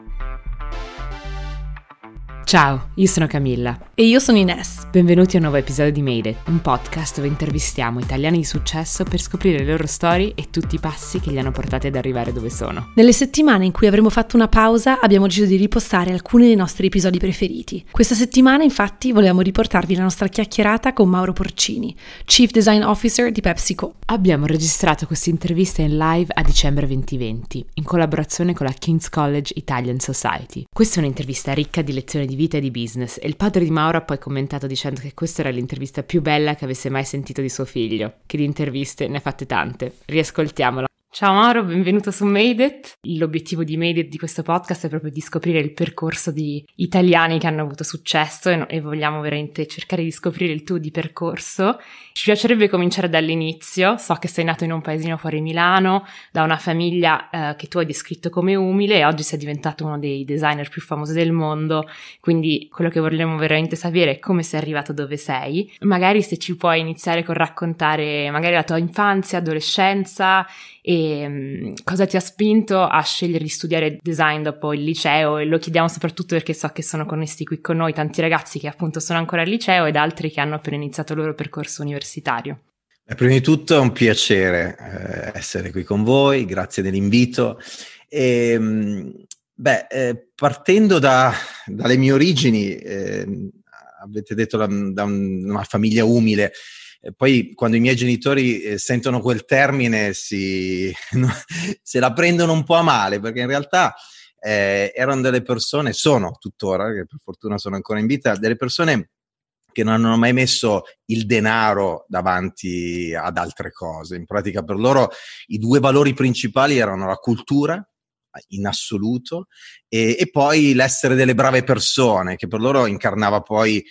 Thank you. Ciao, io sono Camilla. E io sono Ines. Benvenuti a un nuovo episodio di Made It, un podcast dove intervistiamo italiani di successo per scoprire le loro storie e tutti i passi che li hanno portati ad arrivare dove sono. Nelle settimane in cui avremo fatto una pausa abbiamo deciso di ripostare alcuni dei nostri episodi preferiti. Questa settimana infatti volevamo riportarvi la nostra chiacchierata con Mauro Porcini, Chief Design Officer di PepsiCo. Abbiamo registrato questa intervista in live a dicembre 2020, in collaborazione con la King's College Italian Society. Questa è un'intervista ricca di lezioni di vita e di business e il padre di Mauro ha poi commentato dicendo che questa era l'intervista più bella che avesse mai sentito di suo figlio, che di interviste ne ha fatte tante. Riascoltiamola. Ciao Mauro, benvenuto su Made It. L'obiettivo di Made It di questo podcast è proprio di scoprire il percorso di italiani che hanno avuto successo e, no, e, vogliamo veramente cercare di scoprire il tuo di percorso. Ci piacerebbe cominciare dall'inizio. So che sei nato in un paesino fuori Milano, da una famiglia eh, che tu hai descritto come umile e oggi sei diventato uno dei designer più famosi del mondo. Quindi quello che vogliamo veramente sapere è come sei arrivato dove sei. Magari se ci puoi iniziare con raccontare magari la tua infanzia, adolescenza e um, cosa ti ha spinto a scegliere di studiare design dopo il liceo e lo chiediamo soprattutto perché so che sono connessi qui con noi tanti ragazzi che appunto sono ancora al liceo ed altri che hanno appena iniziato il loro percorso universitario. Prima di tutto è un piacere eh, essere qui con voi, grazie dell'invito. E, ehm, beh, eh, partendo da, dalle mie origini, eh, avete detto da, da una famiglia umile, poi quando i miei genitori eh, sentono quel termine si, se la prendono un po' a male perché in realtà eh, erano delle persone, sono tuttora, che per fortuna sono ancora in vita, delle persone che non hanno mai messo il denaro davanti ad altre cose. In pratica per loro i due valori principali erano la cultura in assoluto e, e poi l'essere delle brave persone, che per loro incarnava poi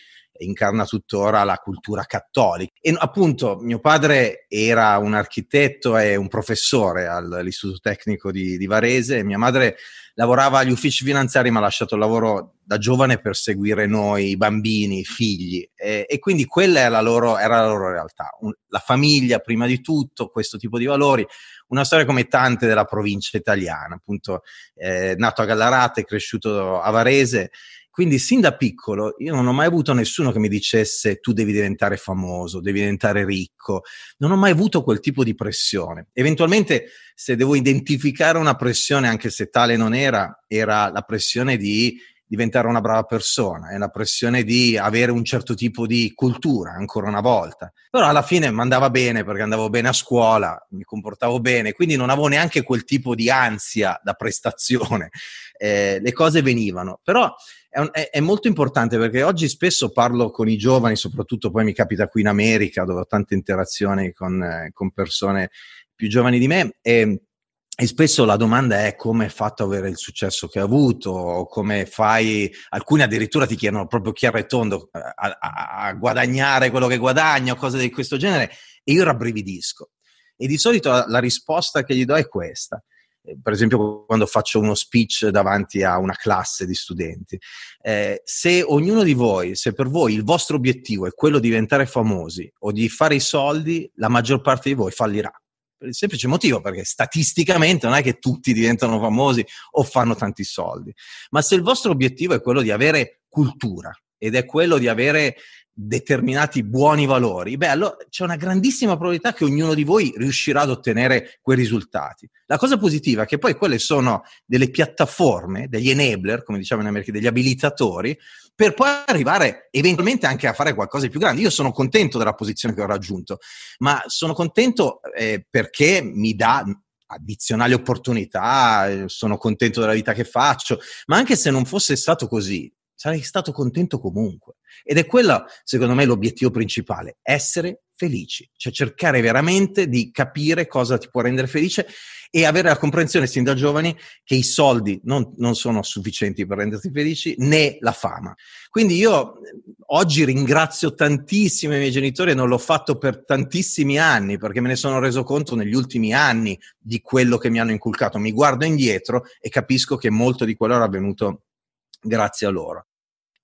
incarna tuttora la cultura cattolica. E appunto mio padre era un architetto e un professore all'Istituto Tecnico di, di Varese e mia madre lavorava agli uffici finanziari ma ha lasciato il lavoro da giovane per seguire noi, bambini, figli e, e quindi quella era la loro, era la loro realtà. Un, la famiglia prima di tutto, questo tipo di valori, una storia come tante della provincia italiana, appunto eh, nato a Gallarate, cresciuto a Varese quindi sin da piccolo io non ho mai avuto nessuno che mi dicesse tu devi diventare famoso, devi diventare ricco, non ho mai avuto quel tipo di pressione. Eventualmente se devo identificare una pressione, anche se tale non era, era la pressione di diventare una brava persona, è la pressione di avere un certo tipo di cultura, ancora una volta. Però alla fine mi andava bene perché andavo bene a scuola, mi comportavo bene, quindi non avevo neanche quel tipo di ansia da prestazione. Eh, le cose venivano. Però è, un, è, è, molto importante perché oggi spesso parlo con i giovani, soprattutto poi mi capita qui in America dove ho tante interazioni con, eh, con persone più giovani di me e e spesso la domanda è come hai fatto ad avere il successo che hai avuto, o come fai, alcuni addirittura ti chiedono proprio chiaro e tondo eh, a, a, a guadagnare quello che guadagno, cose di questo genere, e io rabbrividisco. E di solito la, la risposta che gli do è questa. Eh, per esempio, quando faccio uno speech davanti a una classe di studenti, eh, se ognuno di voi, se per voi il vostro obiettivo è quello di diventare famosi o di fare i soldi, la maggior parte di voi fallirà per il semplice motivo perché statisticamente non è che tutti diventano famosi o fanno tanti soldi, ma se il vostro obiettivo è quello di avere cultura ed è quello di avere determinati buoni valori, beh, allora c'è una grandissima probabilità che ognuno di voi riuscirà ad ottenere quei risultati. La cosa positiva è che poi quelle sono delle piattaforme, degli enabler, come diciamo in America, degli abilitatori, per poi arrivare eventualmente anche a fare qualcosa di più grande. Io sono contento della posizione che ho raggiunto, ma sono contento eh, perché mi dà addizionali opportunità, eh, sono contento della vita che faccio, ma anche se non fosse stato così, sarei stato contento comunque. Ed è quello, secondo me, l'obiettivo principale, essere felici, cioè cercare veramente di capire cosa ti può rendere felice e avere la comprensione sin da giovani che i soldi non, non sono sufficienti per renderti felici, né la fama. Quindi io oggi ringrazio tantissimo i miei genitori e non l'ho fatto per tantissimi anni perché me ne sono reso conto negli ultimi anni di quello che mi hanno inculcato. Mi guardo indietro e capisco che molto di quello era avvenuto grazie a loro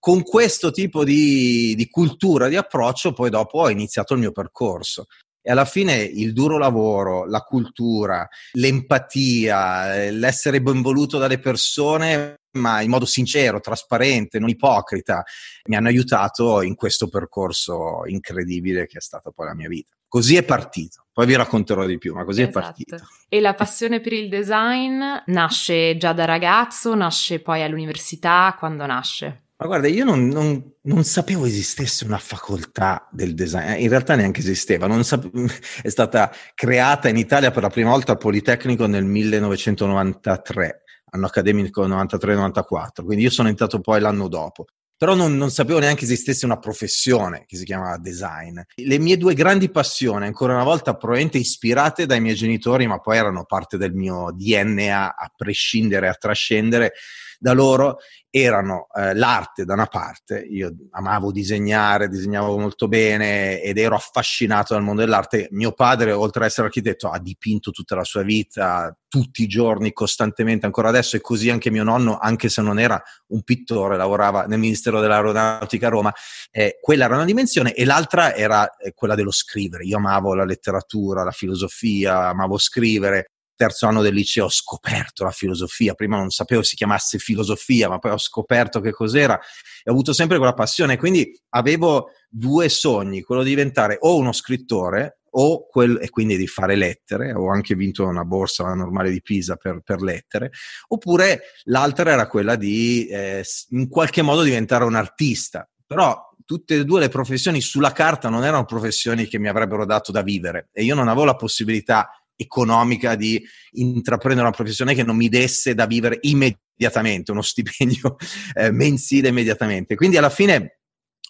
con questo tipo di, di, cultura, di approccio, poi dopo ho iniziato il mio percorso. E alla fine il duro lavoro, la cultura, l'empatia, l'essere ben voluto dalle persone, ma in modo sincero, trasparente, non ipocrita, mi hanno aiutato in questo percorso incredibile che è stata poi la mia vita. Così è partito. Poi vi racconterò di più, ma così esatto. è partito. E la passione per il design nasce già da ragazzo, nasce poi all'università, quando nasce? Ma guarda, io non, non, non, sapevo esistesse una facoltà del design, eh, in realtà neanche esisteva, sape- è stata creata in Italia per la prima volta al Politecnico nel 1993, anno accademico 93-94, quindi io sono entrato poi l'anno dopo però non, non, sapevo neanche esistesse una professione che si chiamava design. Le mie due grandi passioni, ancora una volta probabilmente ispirate dai miei genitori, ma poi erano parte del mio DNA a prescindere, a trascendere, da loro erano eh, l'arte da una parte, io amavo disegnare, disegnavo molto bene ed ero affascinato dal mondo dell'arte. Mio padre, oltre ad essere architetto, ha dipinto tutta la sua vita, tutti i giorni, costantemente, ancora adesso, e così anche mio nonno, anche se non era un pittore, lavorava nel Ministero dell'Aeronautica a Roma. Eh, quella era una dimensione e l'altra era eh, quella dello scrivere. Io amavo la letteratura, la filosofia, amavo scrivere terzo anno del liceo ho scoperto la filosofia, prima non sapevo si chiamasse filosofia, ma poi ho scoperto che cos'era e ho avuto sempre quella passione, quindi avevo due sogni, quello di diventare o uno scrittore o quel, e quindi di fare lettere, ho anche vinto una borsa normale di Pisa per, per lettere, oppure l'altra era quella di eh, in qualche modo diventare un artista, però tutte e due le professioni sulla carta non erano professioni che mi avrebbero dato da vivere e io non avevo la possibilità economica di intraprendere una professione che non mi desse da vivere immediatamente, uno stipendio eh, mensile immediatamente. Quindi alla fine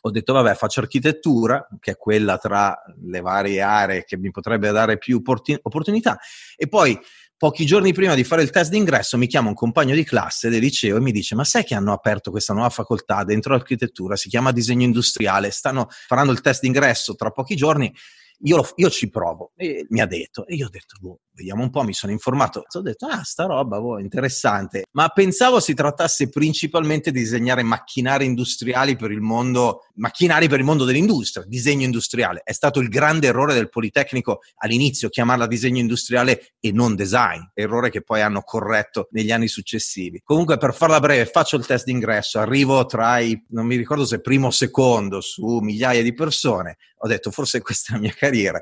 ho detto vabbè faccio architettura, che è quella tra le varie aree che mi potrebbe dare più opportunità e poi pochi giorni prima di fare il test d'ingresso mi chiama un compagno di classe del liceo e mi dice ma sai che hanno aperto questa nuova facoltà dentro l'architettura, si chiama disegno industriale, stanno faranno il test d'ingresso tra pochi giorni io, lo, io, ci provo, e mi ha detto, e io ho detto, boh, vediamo un po', mi sono informato, ho detto, ah, sta roba, boh, interessante, ma pensavo si trattasse principalmente di disegnare macchinari industriali per il mondo, macchinari per il mondo dell'industria, disegno industriale. È stato il grande errore del Politecnico all'inizio chiamarla disegno industriale e non design, errore che poi hanno corretto negli anni successivi. Comunque, per farla breve, faccio il test d'ingresso, arrivo tra i, non mi ricordo se primo o secondo, su migliaia di persone, ho detto forse questa è la mia carriera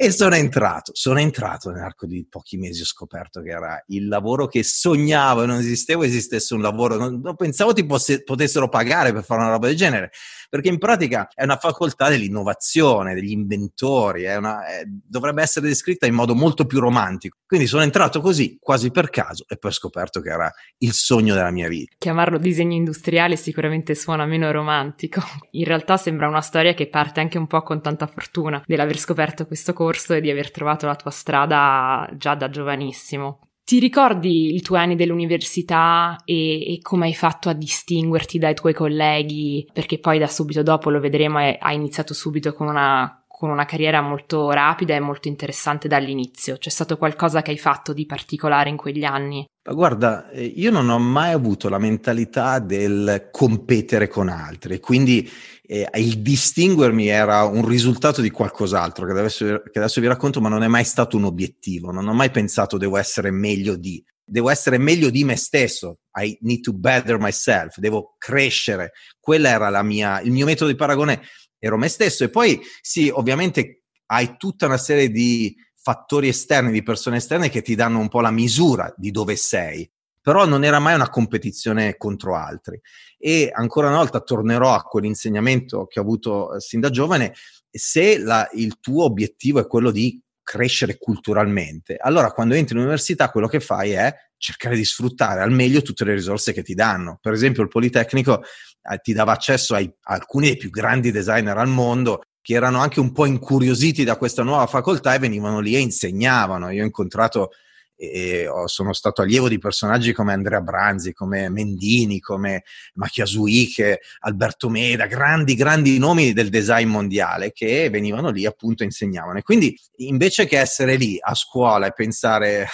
e sono entrato, sono entrato nell'arco di pochi mesi, ho scoperto che era il lavoro che sognavo non esistevo, esistesse un lavoro, non, non pensavo ti posse, potessero pagare per fare una roba del genere, perché in pratica è una facoltà dell'innovazione, degli inventori, una, è, dovrebbe essere descritta in modo molto più romantico. Quindi sono entrato così, quasi per caso, e poi ho scoperto che era il sogno della mia vita. Chiamarlo disegno industriale sicuramente suona meno romantico. In realtà sembra una storia che parte anche un po' con tanta fortuna dell'aver scoperto questo corso percorso e di aver trovato la tua strada già da giovanissimo. Ti ricordi i tuoi anni dell'università e, e, come hai fatto a distinguerti dai tuoi colleghi? Perché poi da subito dopo lo vedremo, hai iniziato subito con una, con una carriera molto rapida e molto interessante dall'inizio. C'è stato qualcosa che hai fatto di particolare in quegli anni? Guarda, eh, io non ho mai avuto la mentalità del competere con altri, quindi eh, il distinguermi era un risultato di qualcos'altro che adesso, che adesso vi racconto, ma non è mai stato un obiettivo. Non ho mai pensato devo essere meglio di. Devo essere meglio di me stesso. I need to better myself. Devo crescere. Quella era mia, il mio metodo di paragone. Ero me stesso. E poi, sì, ovviamente hai tutta una serie di fattori esterni, di persone esterne che ti danno un po' la misura di dove sei però non era mai una competizione contro altri. E ancora una volta tornerò a quell'insegnamento che ho avuto eh, sin da giovane, se la, il tuo obiettivo è quello di crescere culturalmente, allora quando entri in università quello che fai è cercare di sfruttare al meglio tutte le risorse che ti danno. Per esempio il Politecnico eh, ti dava accesso ai, a alcuni dei più grandi designer al mondo che erano anche un po' incuriositi da questa nuova facoltà e venivano lì e insegnavano. Io ho incontrato e sono stato allievo di personaggi come Andrea Branzi, come Mendini, come Macchiasuiche, Alberto Meda, grandi, grandi nomi del design mondiale che venivano lì appunto e insegnavano. E quindi invece che essere lì a scuola e pensare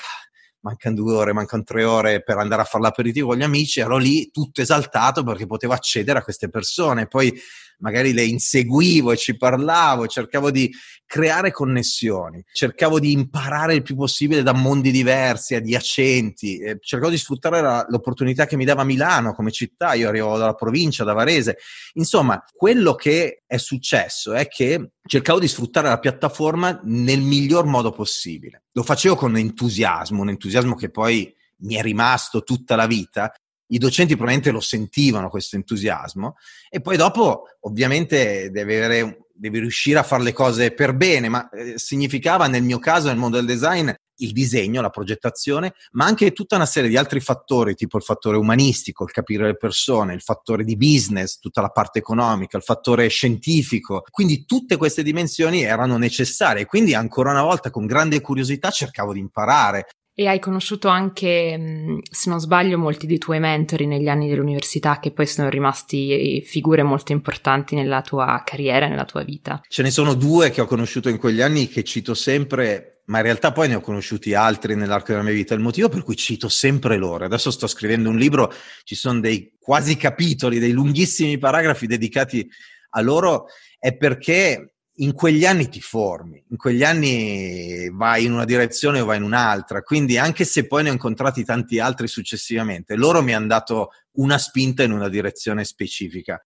mancano due ore, mancano tre ore per andare a fare l'aperitivo con gli amici, ero lì tutto esaltato perché potevo accedere a queste persone, poi magari le inseguivo e ci parlavo, cercavo di creare connessioni, cercavo di imparare il più possibile da mondi diversi, adiacenti, cercavo di sfruttare la, l'opportunità che mi dava Milano come città, io arrivavo dalla provincia, da Varese, insomma, quello che è successo è che cercavo di sfruttare la piattaforma nel miglior modo possibile. Lo facevo con entusiasmo, un entusiasmo che poi mi è rimasto tutta la vita, i docenti probabilmente lo sentivano questo entusiasmo e poi dopo ovviamente devi, avere, devi riuscire a fare le cose per bene, ma eh, significava nel mio caso nel mondo del design il disegno, la progettazione, ma anche tutta una serie di altri fattori, tipo il fattore umanistico, il capire le persone, il fattore di business, tutta la parte economica, il fattore scientifico. Quindi tutte queste dimensioni erano necessarie. Quindi ancora una volta con grande curiosità cercavo di imparare. E hai conosciuto anche, se non sbaglio, molti dei tuoi mentori negli anni dell'università che poi sono rimasti figure molto importanti nella tua carriera, nella tua vita. Ce ne sono due che ho conosciuto in quegli anni che cito sempre, ma in realtà poi ne ho conosciuti altri nell'arco della mia vita. Il motivo per cui cito sempre loro. Adesso sto scrivendo un libro, ci sono dei quasi capitoli, dei lunghissimi paragrafi dedicati a loro, è perché in quegli anni ti formi, in quegli anni vai in una direzione o vai in un'altra, quindi anche se poi ne ho incontrati tanti altri successivamente, loro mi hanno dato una spinta in una direzione specifica.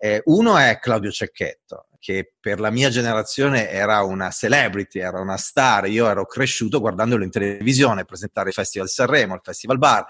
Eh, uno è Claudio Cecchetto, che per la mia generazione era una celebrity, era una star, io ero cresciuto guardandolo in televisione, presentare il Festival Sanremo, il Festival Bar,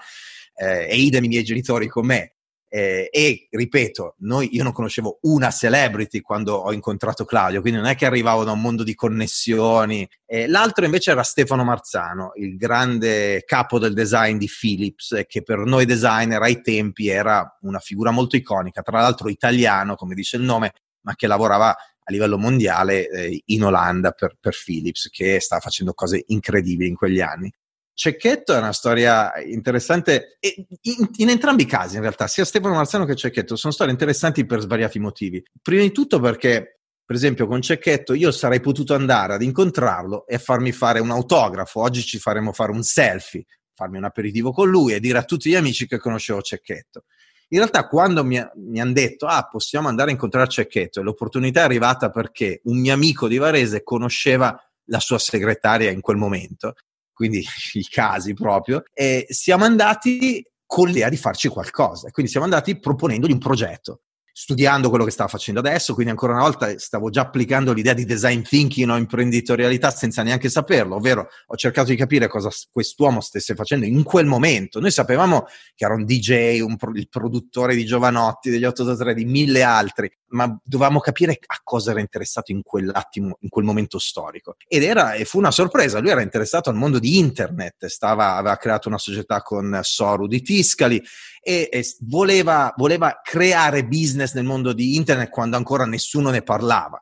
eh, e idem i miei genitori con me. Eh, e ripeto, noi, io non conoscevo una celebrity quando ho incontrato Claudio, quindi non è che arrivavo da un mondo di connessioni. Eh, l'altro invece era Stefano Marzano, il grande capo del design di Philips, che per noi designer ai tempi era una figura molto iconica, tra l'altro italiano, come dice il nome, ma che lavorava a livello mondiale eh, in Olanda per, per Philips, che stava facendo cose incredibili in quegli anni. Cecchetto è una storia interessante in, in, entrambi i casi in realtà, sia Stefano Marzano che Cecchetto sono storie interessanti per svariati motivi. Prima di tutto perché, per esempio, con Cecchetto io sarei potuto andare ad incontrarlo e farmi fare un autografo, oggi ci faremo fare un selfie, farmi un aperitivo con lui e dire a tutti gli amici che conoscevo Cecchetto. In realtà quando mi, mi hanno detto ah possiamo andare a incontrare Cecchetto l'opportunità è arrivata perché un mio amico di Varese conosceva la sua segretaria in quel momento quindi i casi proprio, e siamo andati con l'idea di farci qualcosa. Quindi siamo andati proponendogli un progetto studiando quello che stava facendo adesso, quindi ancora una volta stavo già applicando l'idea di design thinking o imprenditorialità senza neanche saperlo, ovvero ho cercato di capire cosa quest'uomo stesse facendo in quel momento. Noi sapevamo che era un DJ, un pro- il produttore di Giovanotti, degli 883, di mille altri, ma dovevamo capire a cosa era interessato in quell'attimo, in quel momento storico. Ed era, e fu una sorpresa, lui era interessato al mondo di internet, stava, aveva creato una società con Soru di Tiscali e, e voleva, voleva creare business nel mondo di internet quando ancora nessuno ne parlava.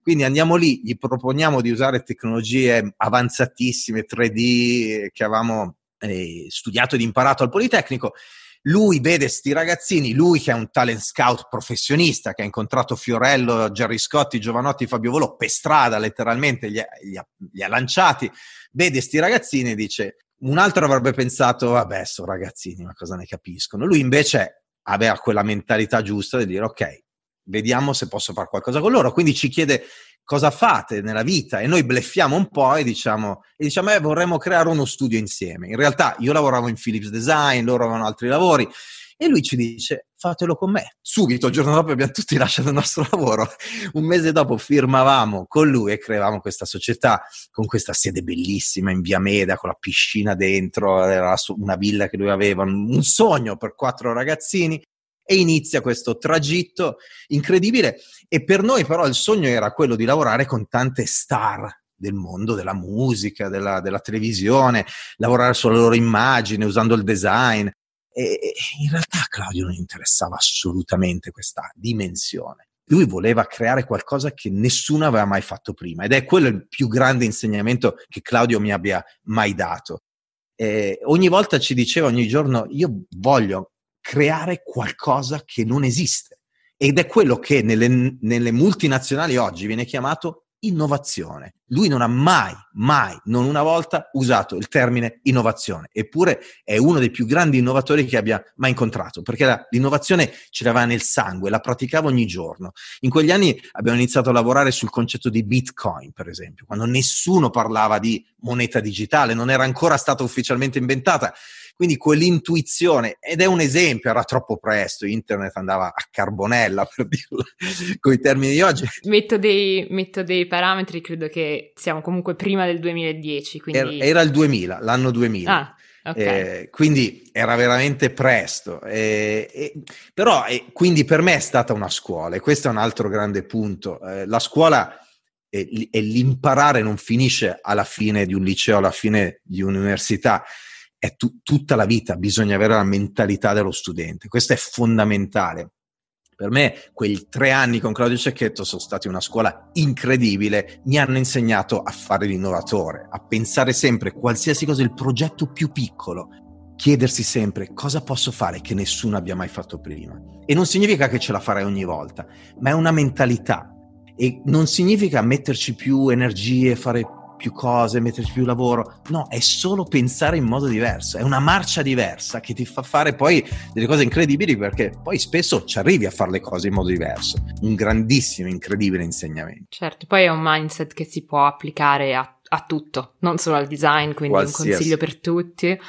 Quindi andiamo lì, gli proponiamo di usare tecnologie avanzatissime, 3D, che avevamo eh, studiato ed imparato al Politecnico. Lui vede sti ragazzini, lui che è un talent scout professionista, che ha incontrato Fiorello, Gerry Scotti, Giovanotti, Fabio Volo per strada, letteralmente li ha, li ha, li ha lanciati, vede sti ragazzini e dice un altro avrebbe pensato, vabbè, sono ragazzini, ma cosa ne capiscono? Lui invece aveva quella mentalità giusta di dire, ok, vediamo se posso fare qualcosa con loro. Quindi ci chiede cosa fate nella vita e noi bleffiamo un po' e diciamo, e diciamo eh, vorremmo creare uno studio insieme. In realtà io lavoravo in Philips Design, loro avevano altri lavori e lui ci dice fatelo con me. Subito, il giorno dopo abbiamo tutti lasciato il nostro lavoro. Un mese dopo firmavamo con lui e creavamo questa società con questa sede bellissima in via Meda, con la piscina dentro, era una villa che lui aveva, un sogno per quattro ragazzini. E inizia questo tragitto incredibile. E per noi, però, il sogno era quello di lavorare con tante star del mondo della musica, della, della televisione, lavorare sulla loro immagine, usando il design. E in realtà a Claudio non interessava assolutamente questa dimensione. Lui voleva creare qualcosa che nessuno aveva mai fatto prima ed è quello il più grande insegnamento che Claudio mi abbia mai dato. E ogni volta ci diceva, ogni giorno, io voglio creare qualcosa che non esiste. Ed è quello che nelle, nelle multinazionali oggi viene chiamato innovazione. Lui non ha mai, mai, non una volta usato il termine innovazione, eppure è uno dei più grandi innovatori che abbia mai incontrato, perché la, l'innovazione ce l'aveva nel sangue, la praticava ogni giorno. In quegli anni abbiamo iniziato a lavorare sul concetto di Bitcoin, per esempio, quando nessuno parlava di moneta digitale, non era ancora stata ufficialmente inventata. Quindi quell'intuizione, ed è un esempio, era troppo presto, internet andava a carbonella per dirlo con i termini di oggi. Metto dei, metto dei, parametri, credo che siamo comunque prima del 2010. Quindi... Era, era il 2000, l'anno 2000. Ah. Okay. Eh, quindi era veramente presto, eh, eh, però quindi per me è stata una scuola e questo è un altro grande punto. Eh, la scuola e, e l'imparare non finisce alla fine di un liceo, alla fine di un'università, è tu, tutta la vita, bisogna avere la mentalità dello studente, questo è fondamentale. Per me quei tre anni con Claudio Cecchetto sono stati una scuola incredibile, mi hanno insegnato a fare l'innovatore, a pensare sempre qualsiasi cosa, il progetto più piccolo, chiedersi sempre cosa posso fare che nessuno abbia mai fatto prima. E non significa che ce la farai ogni volta, ma è una mentalità. E non significa metterci più energie, fare più cose, metterci più lavoro. No, è solo pensare in modo diverso, è una marcia diversa che ti fa fare poi delle cose incredibili perché poi spesso ci arrivi a fare le cose in modo diverso. Un grandissimo, incredibile insegnamento. Certo, poi è un mindset che si può applicare a, a tutto, non solo al design, quindi Qualsiasi. un consiglio per tutti.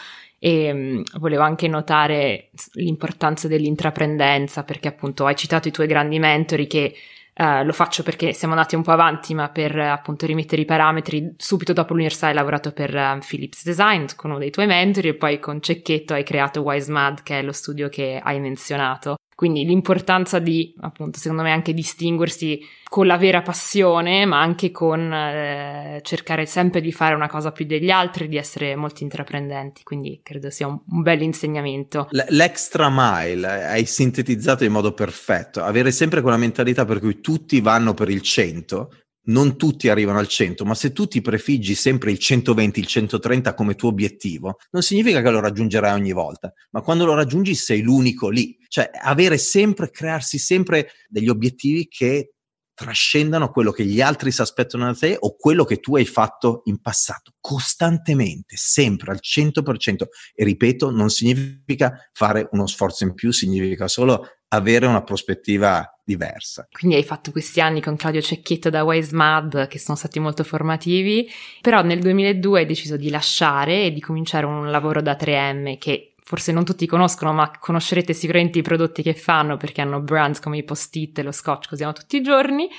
E um, volevo anche notare l'importanza dell'intraprendenza perché appunto hai citato i tuoi grandi mentori che Uh, lo faccio perché siamo andati un po' avanti, ma per uh, appunto rimettere i parametri, subito dopo l'università hai lavorato per uh, Philips Design con uno dei tuoi mentori e poi con Cecchetto hai creato WiseMad, che è lo studio che hai menzionato. Quindi l'importanza di, appunto, secondo me anche distinguersi con la vera passione, ma anche con eh, cercare sempre di fare una cosa più degli altri, di essere molto intraprendenti. Quindi credo sia un, un bel insegnamento. L'extra mile hai sintetizzato in modo perfetto. Avere sempre quella mentalità per cui tutti vanno per il 100 non tutti arrivano al 100, ma se tu ti prefiggi sempre il 120, il 130 come tuo obiettivo, non significa che lo raggiungerai ogni volta, ma quando lo raggiungi sei l'unico lì. Cioè avere sempre, crearsi sempre degli obiettivi che trascendano quello che gli altri si aspettano da te o quello che tu hai fatto in passato, costantemente, sempre al 100%. E ripeto, non significa fare uno sforzo in più, significa solo avere una prospettiva diversa. Quindi hai fatto questi anni con Claudio Cecchetto da Wise Mad che sono stati molto formativi, però nel 2002 hai deciso di lasciare e di cominciare un lavoro da 3M che forse non tutti conoscono, ma conoscerete sicuramente i prodotti che fanno perché hanno brands come i post-it e lo scotch che usiamo tutti i giorni.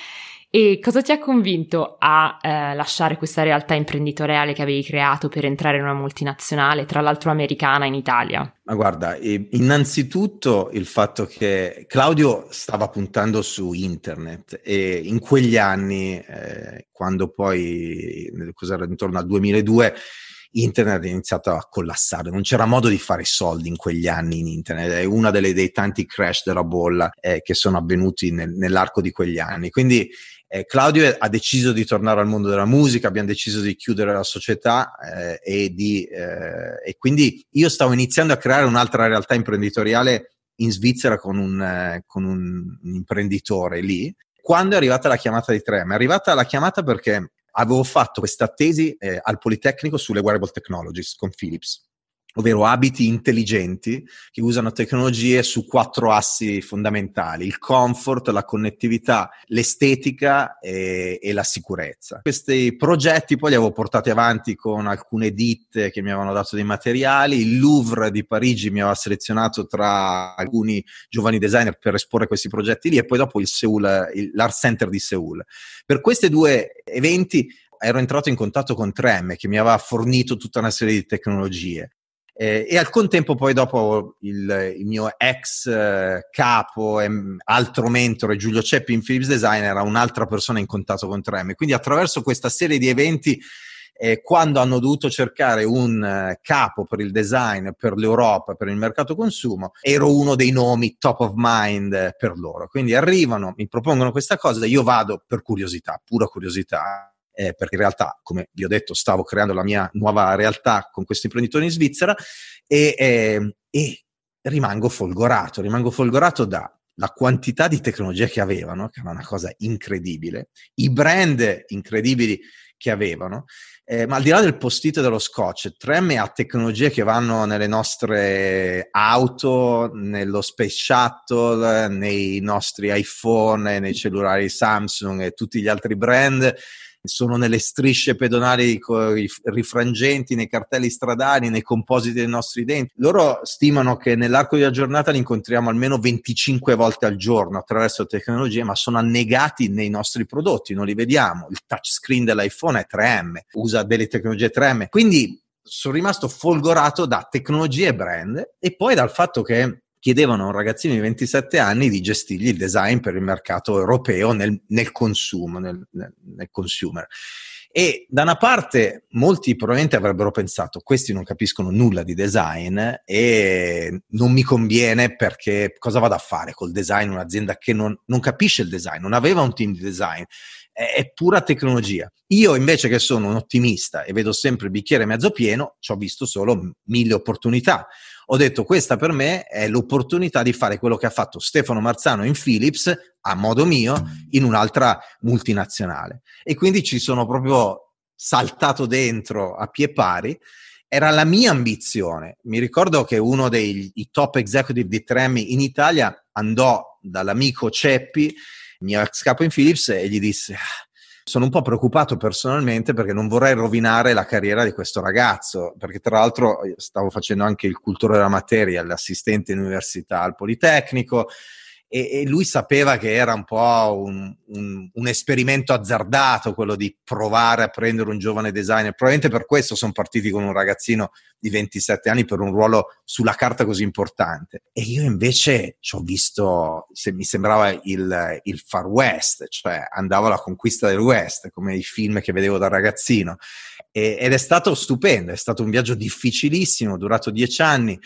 E cosa ti ha convinto a eh, lasciare questa realtà imprenditoriale che avevi creato per entrare in una multinazionale, tra l'altro americana, in Italia? Ma guarda, innanzitutto il fatto che Claudio stava puntando su internet e in quegli anni, eh, quando poi, cos'era intorno al 2002, internet è iniziato a collassare, non c'era modo di fare soldi in quegli anni in internet, è uno dei tanti crash della bolla eh, che sono avvenuti nel, nell'arco di quegli anni. Quindi eh, Claudio ha deciso di tornare al mondo della musica, abbiamo deciso di chiudere la società eh, e, di, eh, e, quindi io stavo iniziando a creare un'altra realtà imprenditoriale in Svizzera con un, eh, con un, imprenditore lì. Quando è arrivata la chiamata di Trem? È arrivata la chiamata perché avevo fatto questa tesi eh, al Politecnico sulle wearable technologies con Philips ovvero abiti intelligenti che usano tecnologie su quattro assi fondamentali, il comfort, la connettività, l'estetica e, e, la sicurezza. Questi progetti poi li avevo portati avanti con alcune ditte che mi avevano dato dei materiali, il Louvre di Parigi mi aveva selezionato tra alcuni giovani designer per esporre questi progetti lì e poi dopo il Seoul, il, l'Art Center di Seoul. Per questi due eventi ero entrato in contatto con Trem che mi aveva fornito tutta una serie di tecnologie eh, e al contempo poi dopo il, il mio ex eh, capo e altro mentore Giulio Ceppi in Philips Design era un'altra persona in contatto con Trem. Quindi attraverso questa serie di eventi eh, quando hanno dovuto cercare un eh, capo per il design per l'Europa, per il mercato consumo, ero uno dei nomi top of mind per loro. Quindi arrivano, mi propongono questa cosa, io vado per curiosità, pura curiosità, eh, perché in realtà, come vi ho detto, stavo creando la mia nuova realtà con questo imprenditore in Svizzera e, eh, e rimango folgorato, rimango folgorato da la quantità di tecnologia che avevano, che era una cosa incredibile, i brand incredibili che avevano, eh, ma al di là del post-it e dello scotch, 3M ha tecnologie che vanno nelle nostre auto, nello Space Shuttle, nei nostri iPhone, nei cellulari Samsung e tutti gli altri brand sono nelle strisce pedonali rifrangenti, nei cartelli stradali, nei compositi dei nostri denti. Loro stimano che nell'arco della giornata li incontriamo almeno 25 volte al giorno attraverso tecnologie, ma sono annegati nei nostri prodotti, non li vediamo. Il touchscreen dell'iPhone è 3M, usa delle tecnologie 3M. Quindi sono rimasto folgorato da tecnologie e brand e poi dal fatto che chiedevano a un ragazzino di 27 anni di gestirgli il design per il mercato europeo nel, nel consumo, nel, nel, nel consumer. E da una parte molti probabilmente avrebbero pensato questi non capiscono nulla di design e non mi conviene perché cosa vado a fare col design un'azienda che non, non capisce il design, non aveva un team di design, è, è, pura tecnologia. Io invece che sono un ottimista e vedo sempre il bicchiere mezzo pieno, ci ho visto solo mille opportunità ho detto questa per me è l'opportunità di fare quello che ha fatto Stefano Marzano in Philips a modo mio in un'altra multinazionale e quindi ci sono proprio saltato dentro a pie pari era la mia ambizione. Mi ricordo che uno dei top executive di Tremmy in Italia andò dall'amico Ceppi, mio ex capo in Philips, e gli disse: ah, sono un po' preoccupato personalmente perché non vorrei rovinare la carriera di questo ragazzo, perché tra l'altro stavo facendo anche il cultore della materia, l'assistente in università al Politecnico e, e, lui sapeva che era un po' un, un, un, esperimento azzardato quello di provare a prendere un giovane designer. Probabilmente per questo sono partiti con un ragazzino di 27 anni per un ruolo sulla carta così importante. E io invece ci ho visto, se mi sembrava il, il Far West, cioè andavo alla conquista del West, come i film che vedevo da ragazzino. E, ed è stato stupendo, è stato un viaggio difficilissimo, durato dieci anni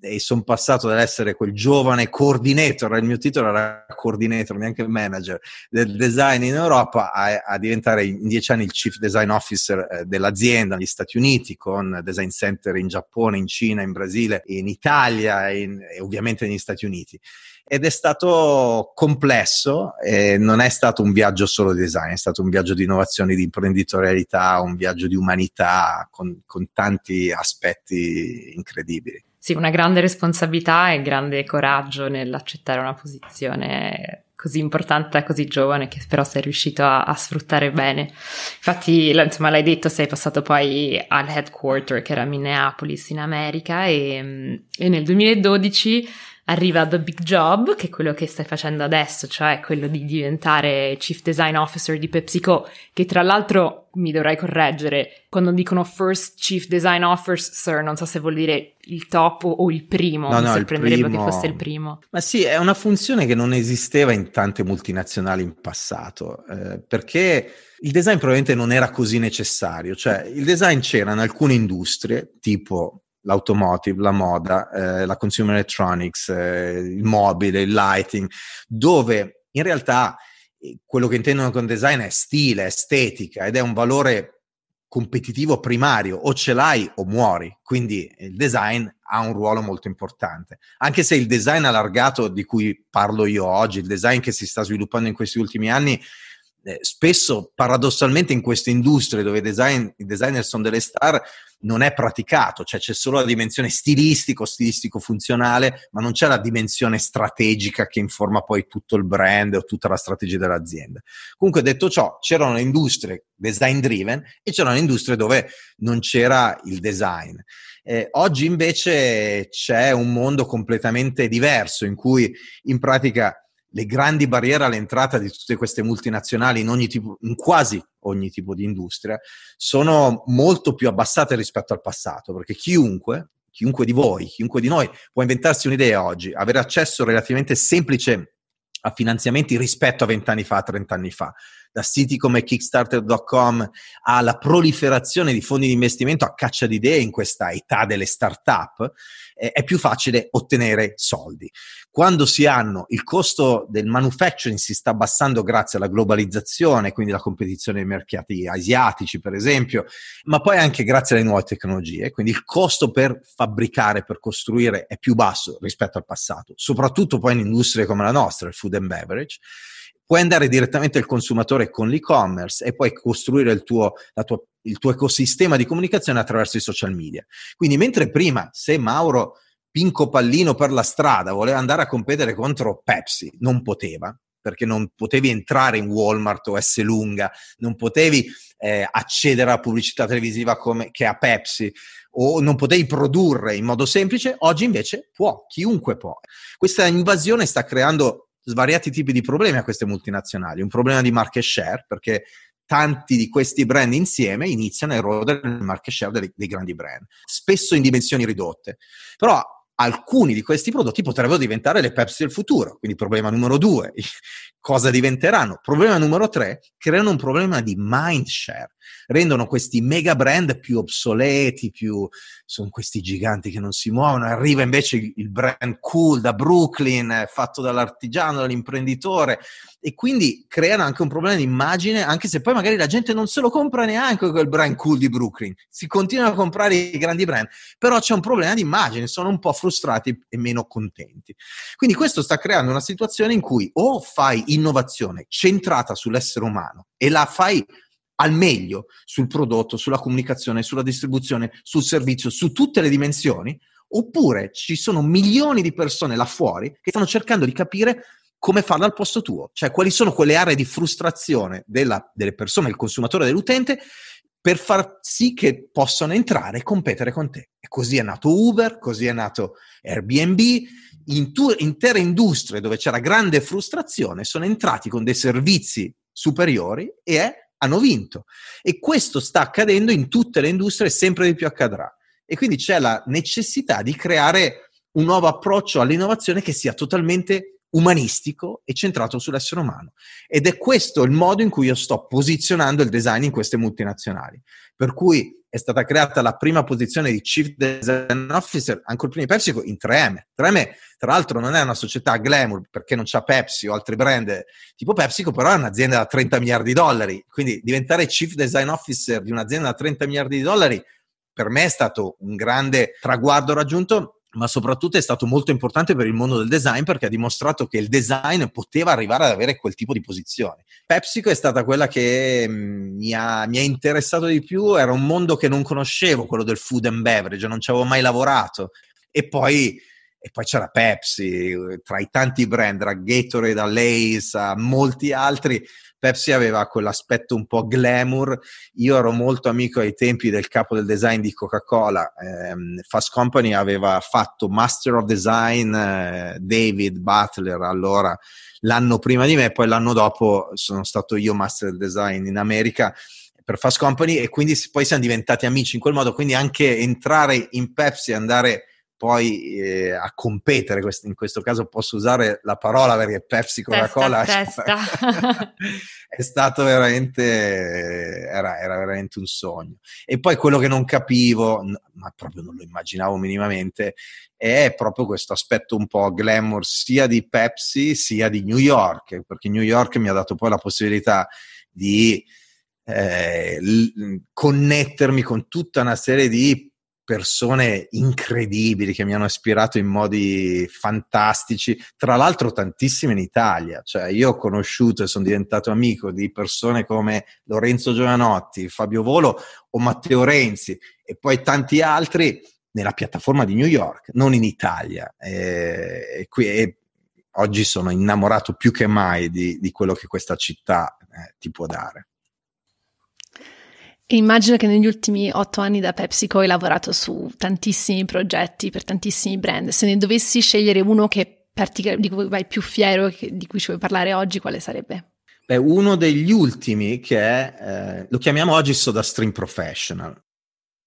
e sono passato dall'essere quel giovane coordinator, il mio titolo era coordinator, neanche manager del design in Europa, a, a diventare in dieci anni il chief design officer eh, dell'azienda negli Stati Uniti, con design center in Giappone, in Cina, in Brasile, in Italia in, e ovviamente negli Stati Uniti ed è stato complesso non è stato un viaggio solo di design, è stato un viaggio di innovazione, di imprenditorialità, un viaggio di umanità con, con tanti aspetti incredibili. Sì, una grande responsabilità e grande coraggio nell'accettare una posizione così importante, così giovane, che però sei riuscito a, a, sfruttare bene. Infatti, insomma, l'hai detto, sei passato poi al headquarter che era a Minneapolis in America e, e nel 2012 arriva The Big Job, che è quello che stai facendo adesso, cioè quello di diventare Chief Design Officer di PepsiCo, che tra l'altro mi dovrai correggere, quando dicono First Chief Design Officer, non so se vuol dire il top o il primo, no, mi no, sorprenderebbe primo... che fosse il primo. Ma sì, è una funzione che non esisteva in tante multinazionali in passato, eh, perché il design probabilmente non era così necessario, cioè il design c'era in alcune industrie, tipo l'automotive, la moda, eh, la consumer electronics, eh, il mobile, il lighting, dove in realtà eh, quello che intendono con design è stile, estetica ed è un valore competitivo primario, o ce l'hai o muori, quindi il design ha un ruolo molto importante. Anche se il design allargato di cui parlo io oggi, il design che si sta sviluppando in questi ultimi anni, eh, spesso paradossalmente in queste industrie dove design, i designer sono delle star, non è praticato, cioè c'è solo la dimensione stilistico, stilistico-funzionale, ma non c'è la dimensione strategica che informa poi tutto il brand o tutta la strategia dell'azienda. Comunque detto ciò, c'erano industrie design driven e c'erano industrie dove non c'era il design. Eh, oggi invece c'è un mondo completamente diverso in cui in pratica le grandi barriere all'entrata di tutte queste multinazionali in, tipo, in quasi ogni tipo di industria sono molto più abbassate rispetto al passato, perché chiunque, chiunque di voi, chiunque di noi può inventarsi un'idea oggi, avere accesso relativamente semplice a finanziamenti rispetto a vent'anni fa, trent'anni fa. Da siti come Kickstarter.com alla proliferazione di fondi di investimento a caccia di idee in questa età delle start-up, eh, è più facile ottenere soldi. Quando si hanno il costo del manufacturing si sta abbassando grazie alla globalizzazione, quindi la competizione dei mercati asiatici, per esempio, ma poi anche grazie alle nuove tecnologie, quindi il costo per fabbricare, per costruire è più basso rispetto al passato, soprattutto poi in industrie come la nostra, il food and beverage puoi andare direttamente al consumatore con l'e-commerce e poi costruire il tuo, tua, il tuo ecosistema di comunicazione attraverso i social media. Quindi mentre prima, se Mauro Pinco Pallino per la strada voleva andare a competere contro Pepsi, non poteva, perché non potevi entrare in Walmart o S Lunga, non potevi eh, accedere alla pubblicità televisiva come, che ha Pepsi o non potevi produrre in modo semplice, oggi invece può, chiunque può. Questa invasione sta creando svariati tipi di problemi a queste multinazionali. Un problema di market share, perché tanti di questi brand insieme iniziano a erodere il market share dei, dei grandi brand, spesso in dimensioni ridotte. Però alcuni di questi prodotti potrebbero diventare le Pepsi del futuro. Quindi problema numero due, cosa diventeranno? Problema numero tre, creano un problema di mind share rendono questi mega brand più obsoleti, più sono questi giganti che non si muovono. Arriva invece il brand cool da Brooklyn, fatto dall'artigiano, dall'imprenditore, e quindi creano anche un problema di immagine, anche se poi magari la gente non se lo compra neanche quel brand cool di Brooklyn, si continua a comprare i grandi brand, però c'è un problema di immagine, sono un po' frustrati e meno contenti. Quindi questo sta creando una situazione in cui o fai innovazione centrata sull'essere umano e la fai al meglio sul prodotto, sulla comunicazione, sulla distribuzione, sul servizio, su tutte le dimensioni, oppure ci sono milioni di persone là fuori che stanno cercando di capire come farlo al posto tuo, cioè quali sono quelle aree di frustrazione della, delle persone, del consumatore, dell'utente, per far sì che possano entrare e competere con te. E così è nato Uber, così è nato Airbnb, in tu, intere industrie dove c'era grande frustrazione sono entrati con dei servizi superiori e è hanno vinto. E questo sta accadendo in tutte le industrie e sempre di più accadrà. E quindi c'è la necessità di creare un nuovo approccio all'innovazione che sia totalmente umanistico e centrato sull'essere umano. Ed è questo il modo in cui io sto posizionando il design in queste multinazionali. Per cui è stata creata la prima posizione di Chief Design Officer, ancora prima di PepsiCo, in 3M. 3M, tra l'altro, non è una società glamour perché non c'ha Pepsi o altri brand tipo PepsiCo, però è un'azienda da 30 miliardi di dollari. Quindi diventare Chief Design Officer di un'azienda da 30 miliardi di dollari per me è stato un grande traguardo raggiunto ma soprattutto è stato molto importante per il mondo del design perché ha dimostrato che il design poteva arrivare ad avere quel tipo di posizione. PepsiCo è stata quella che mm, mi ha, mi ha interessato di più, era un mondo che non conoscevo, quello del food and beverage, non ci avevo mai lavorato. E poi, e poi c'era Pepsi, tra i tanti brand, da Gatorade, da Lace, a molti altri, Pepsi aveva quell'aspetto un po' glamour. Io ero molto amico ai tempi del capo del design di Coca-Cola. Eh, Fast Company aveva fatto Master of Design eh, David Butler allora l'anno prima di me, poi l'anno dopo sono stato io Master of Design in America per Fast Company e quindi poi siamo diventati amici in quel modo, quindi anche entrare in Pepsi e andare poi eh, a competere, in questo caso posso usare la parola perché Pepsi Coca-Cola testa, testa. è stato veramente, era, era, veramente un sogno. E poi quello che non capivo, ma proprio non lo immaginavo minimamente, è proprio questo aspetto un po' glamour sia di Pepsi sia di New York, perché New York mi ha dato poi la possibilità di eh, l- connettermi con tutta una serie di persone incredibili che mi hanno ispirato in modi fantastici, tra l'altro tantissime in Italia, cioè io ho conosciuto e sono diventato amico di persone come Lorenzo Giovanotti, Fabio Volo o Matteo Renzi e poi tanti altri nella piattaforma di New York, non in Italia. E, qui, e oggi sono innamorato più che mai di, di quello che questa città eh, ti può dare. Immagino che negli ultimi otto anni da PepsiCo hai lavorato su tantissimi progetti per tantissimi brand. Se ne dovessi scegliere uno che partic- di cui vai più fiero e di cui ci vuoi parlare oggi, quale sarebbe? Beh, uno degli ultimi che è, eh, lo chiamiamo oggi SodaStream Professional.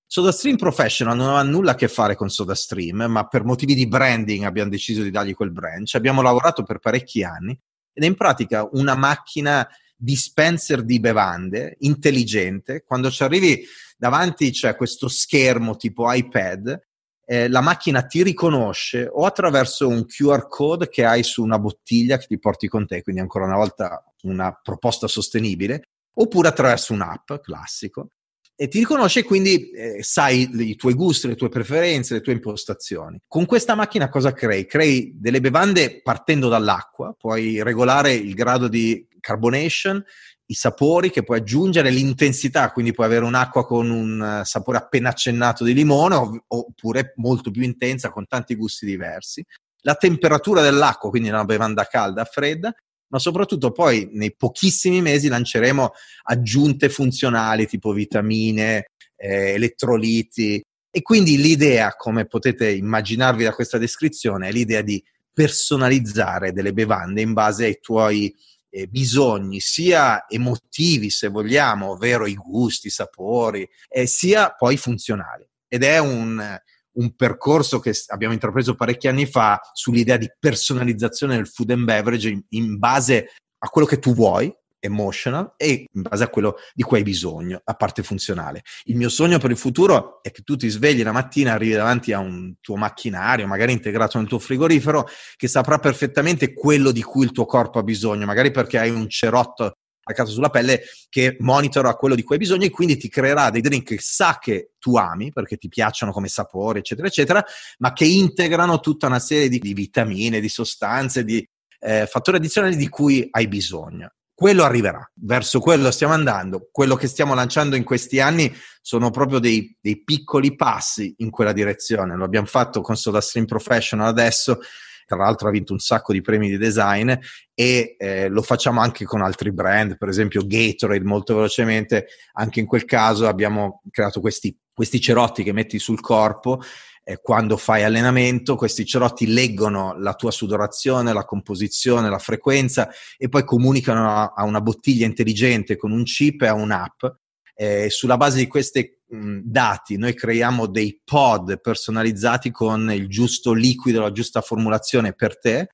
SodaStream Professional non aveva nulla a che fare con SodaStream, ma per motivi di branding abbiamo deciso di dargli quel brand. Ci abbiamo lavorato per parecchi anni ed è in pratica una macchina dispenser di bevande intelligente. Quando ci arrivi davanti c'è questo schermo tipo iPad, eh, la macchina ti riconosce o attraverso un QR code che hai su una bottiglia che ti porti con te, quindi ancora una volta una proposta sostenibile, oppure attraverso un'app classico e ti riconosce quindi eh, sai i tuoi gusti, le tue preferenze, le tue impostazioni. Con questa macchina cosa crei? Crei delle bevande partendo dall'acqua, puoi regolare il grado di carbonation, i sapori che puoi aggiungere, l'intensità, quindi puoi avere un'acqua con un sapore appena accennato di limone oppure molto più intensa con tanti gusti diversi. La temperatura dell'acqua, quindi una bevanda calda, fredda, ma soprattutto poi nei pochissimi mesi lanceremo aggiunte funzionali tipo vitamine, eh, elettroliti e quindi l'idea, come potete immaginarvi da questa descrizione, è l'idea di personalizzare delle bevande in base ai tuoi eh, bisogni, sia emotivi se vogliamo, ovvero i gusti, i sapori, eh, sia poi funzionali. Ed è un, un percorso che abbiamo intrapreso parecchi anni fa sull'idea di personalizzazione del food and beverage in, in base a quello che tu vuoi, emotional, e in base a quello di cui hai bisogno, a parte funzionale. Il mio sogno per il futuro è che tu ti svegli la mattina, arrivi davanti a un tuo macchinario, magari integrato nel tuo frigorifero, che saprà perfettamente quello di cui il tuo corpo ha bisogno, magari perché hai un cerotto attaccato sulla pelle che monitora quello di cui hai bisogno e quindi ti creerà dei drink che sa che tu ami perché ti piacciono come sapore, eccetera, eccetera, ma che integrano tutta una serie di, di vitamine, di sostanze, di eh, fattori addizionali di cui hai bisogno. Quello arriverà, verso quello stiamo andando. Quello che stiamo lanciando in questi anni sono proprio dei, dei piccoli passi in quella direzione. Lo abbiamo fatto con Soda Stream Professional adesso, tra l'altro ha vinto un sacco di premi di design e eh, lo facciamo anche con altri brand, per esempio Gatorade molto velocemente, anche in quel caso abbiamo creato questi, questi cerotti che metti sul corpo eh, quando fai allenamento, questi cerotti leggono la tua sudorazione, la composizione, la frequenza e poi comunicano a, a una bottiglia intelligente con un chip e a un'app. Eh, sulla base di questi dati noi creiamo dei pod personalizzati con il giusto liquido, la giusta formulazione per te.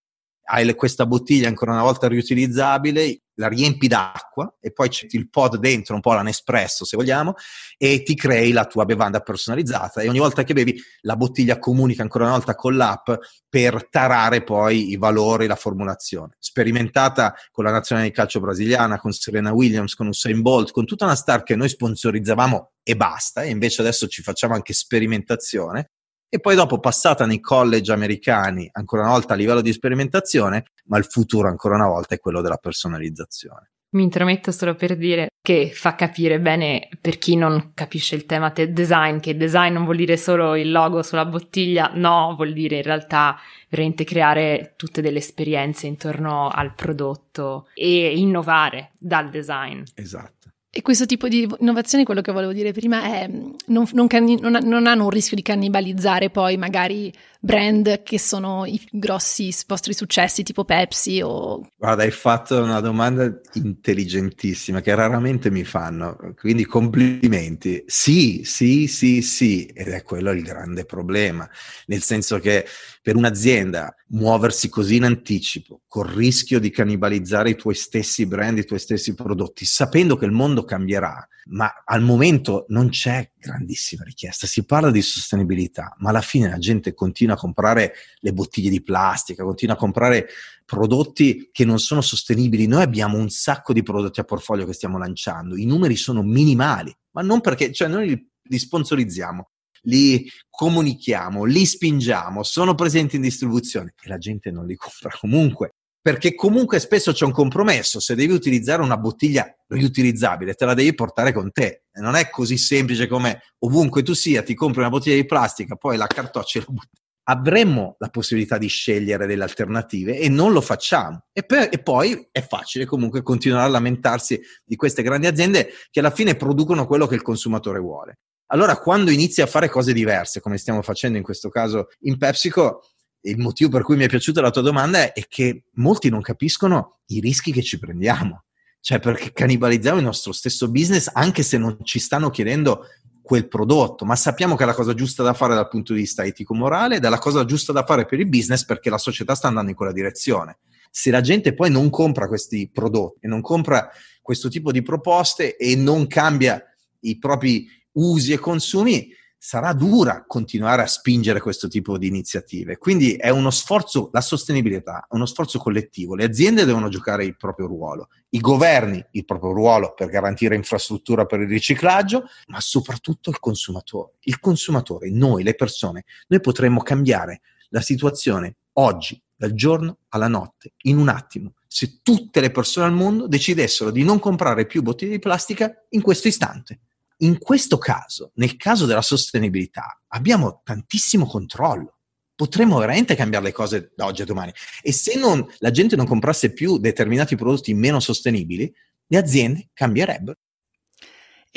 Hai questa bottiglia ancora una volta riutilizzabile, la riempi d'acqua e poi c'è il pod dentro, un po' l'anespresso se vogliamo, e ti crei la tua bevanda personalizzata e ogni volta che bevi la bottiglia comunica ancora una volta con l'app per tarare poi i valori, la formulazione. Sperimentata con la nazionale di calcio brasiliana, con Serena Williams, con Usain Bolt, con tutta una star che noi sponsorizzavamo e basta, e invece adesso ci facciamo anche sperimentazione e poi dopo passata nei college americani, ancora una volta a livello di sperimentazione, ma il futuro ancora una volta è quello della personalizzazione. Mi intrometto solo per dire che fa capire bene per chi non capisce il tema te- design, che design non vuol dire solo il logo sulla bottiglia, no, vuol dire in realtà veramente creare tutte delle esperienze intorno al prodotto e innovare dal design. Esatto. E questo tipo di innovazione, quello che volevo dire prima, è non, non, canni, non, non, hanno un rischio di cannibalizzare poi magari brand che sono i grossi vostri successi tipo Pepsi o... Guarda, hai fatto una domanda intelligentissima che raramente mi fanno, quindi complimenti. Sì, sì, sì, sì, ed è quello il grande problema, nel senso che per un'azienda muoversi così in anticipo, col rischio di cannibalizzare i tuoi stessi brand, i tuoi stessi prodotti, sapendo che il mondo cambierà, ma al momento non c'è grandissima richiesta. Si parla di sostenibilità, ma alla fine la gente continua a comprare le bottiglie di plastica, continua a comprare prodotti che non sono sostenibili. Noi abbiamo un sacco di prodotti a portfolio che stiamo lanciando, i numeri sono minimali, ma non perché, cioè noi li, sponsorizziamo, li comunichiamo, li spingiamo, sono presenti in distribuzione e la gente non li compra comunque perché comunque spesso c'è un compromesso, se devi utilizzare una bottiglia riutilizzabile te la devi portare con te, non è così semplice come ovunque tu sia, ti compri una bottiglia di plastica, poi la cartoccia la butti. Avremmo la possibilità di scegliere delle alternative e non lo facciamo. E, per, e poi è facile comunque continuare a lamentarsi di queste grandi aziende che alla fine producono quello che il consumatore vuole. Allora, quando inizi a fare cose diverse, come stiamo facendo in questo caso in PepsiCo, il motivo per cui mi è piaciuta la tua domanda è che molti non capiscono i rischi che ci prendiamo. Cioè, perché cannibalizziamo il nostro stesso business anche se non ci stanno chiedendo quel prodotto, ma sappiamo che è la cosa giusta da fare dal punto di vista etico-morale ed è la cosa giusta da fare per il business perché la società sta andando in quella direzione. se la gente poi non compra questi prodotti e non compra questo tipo di proposte e non cambia i propri usi e consumi, sarà dura continuare a spingere questo tipo di iniziative. Quindi è uno sforzo, la sostenibilità è uno sforzo collettivo. Le aziende devono giocare il proprio ruolo, i governi il proprio ruolo per garantire infrastruttura per il riciclaggio, ma soprattutto il consumatore. Il consumatore, noi, le persone, noi potremmo cambiare la situazione oggi, dal giorno alla notte, in un attimo, se tutte le persone al mondo decidessero di non comprare più bottiglie di plastica in questo istante. In questo caso, nel caso della sostenibilità, abbiamo tantissimo controllo. Potremmo veramente cambiare le cose da oggi a domani. E se non, la gente non comprasse più determinati prodotti meno sostenibili, le aziende cambierebbero.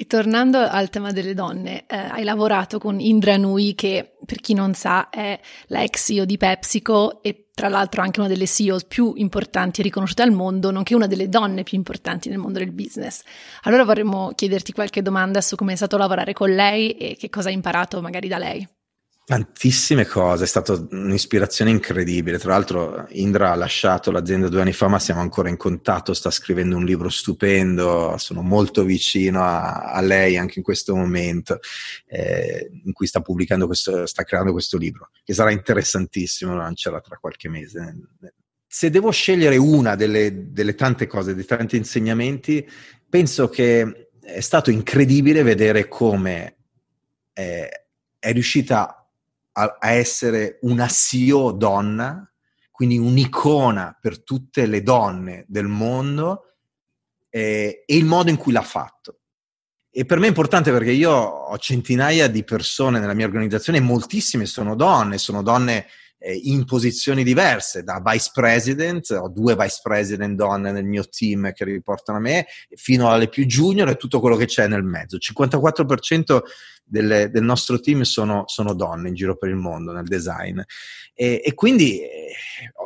E tornando al tema delle donne, eh, hai lavorato con Indra Nui, che per chi non sa è la ex CEO di PepsiCo e tra l'altro anche una delle CEO più importanti e riconosciute al mondo, nonché una delle donne più importanti nel mondo del business. Allora vorremmo chiederti qualche domanda su come è stato lavorare con lei e che cosa hai imparato magari da lei. Tantissime cose, è stata un'ispirazione incredibile. Tra l'altro, Indra ha lasciato l'azienda due anni fa, ma siamo ancora in contatto. Sta scrivendo un libro stupendo. Sono molto vicino a, a lei anche in questo momento, eh, in cui sta pubblicando questo, sta creando questo libro, che sarà interessantissimo. Lancerà tra qualche mese. Se devo scegliere una delle, delle tante cose, dei tanti insegnamenti, penso che è stato incredibile vedere come eh, è riuscita a, a essere una CEO donna, quindi un'icona per tutte le donne del mondo eh, e il modo in cui l'ha fatto. E per me è importante perché io ho centinaia di persone nella mia organizzazione moltissime sono donne, sono donne in posizioni diverse, da vice president, ho due vice president donne nel mio team che riportano a me, fino alle più junior e tutto quello che c'è nel mezzo. Il 54% delle, del nostro team sono, sono, donne in giro per il mondo nel design. E, e quindi eh,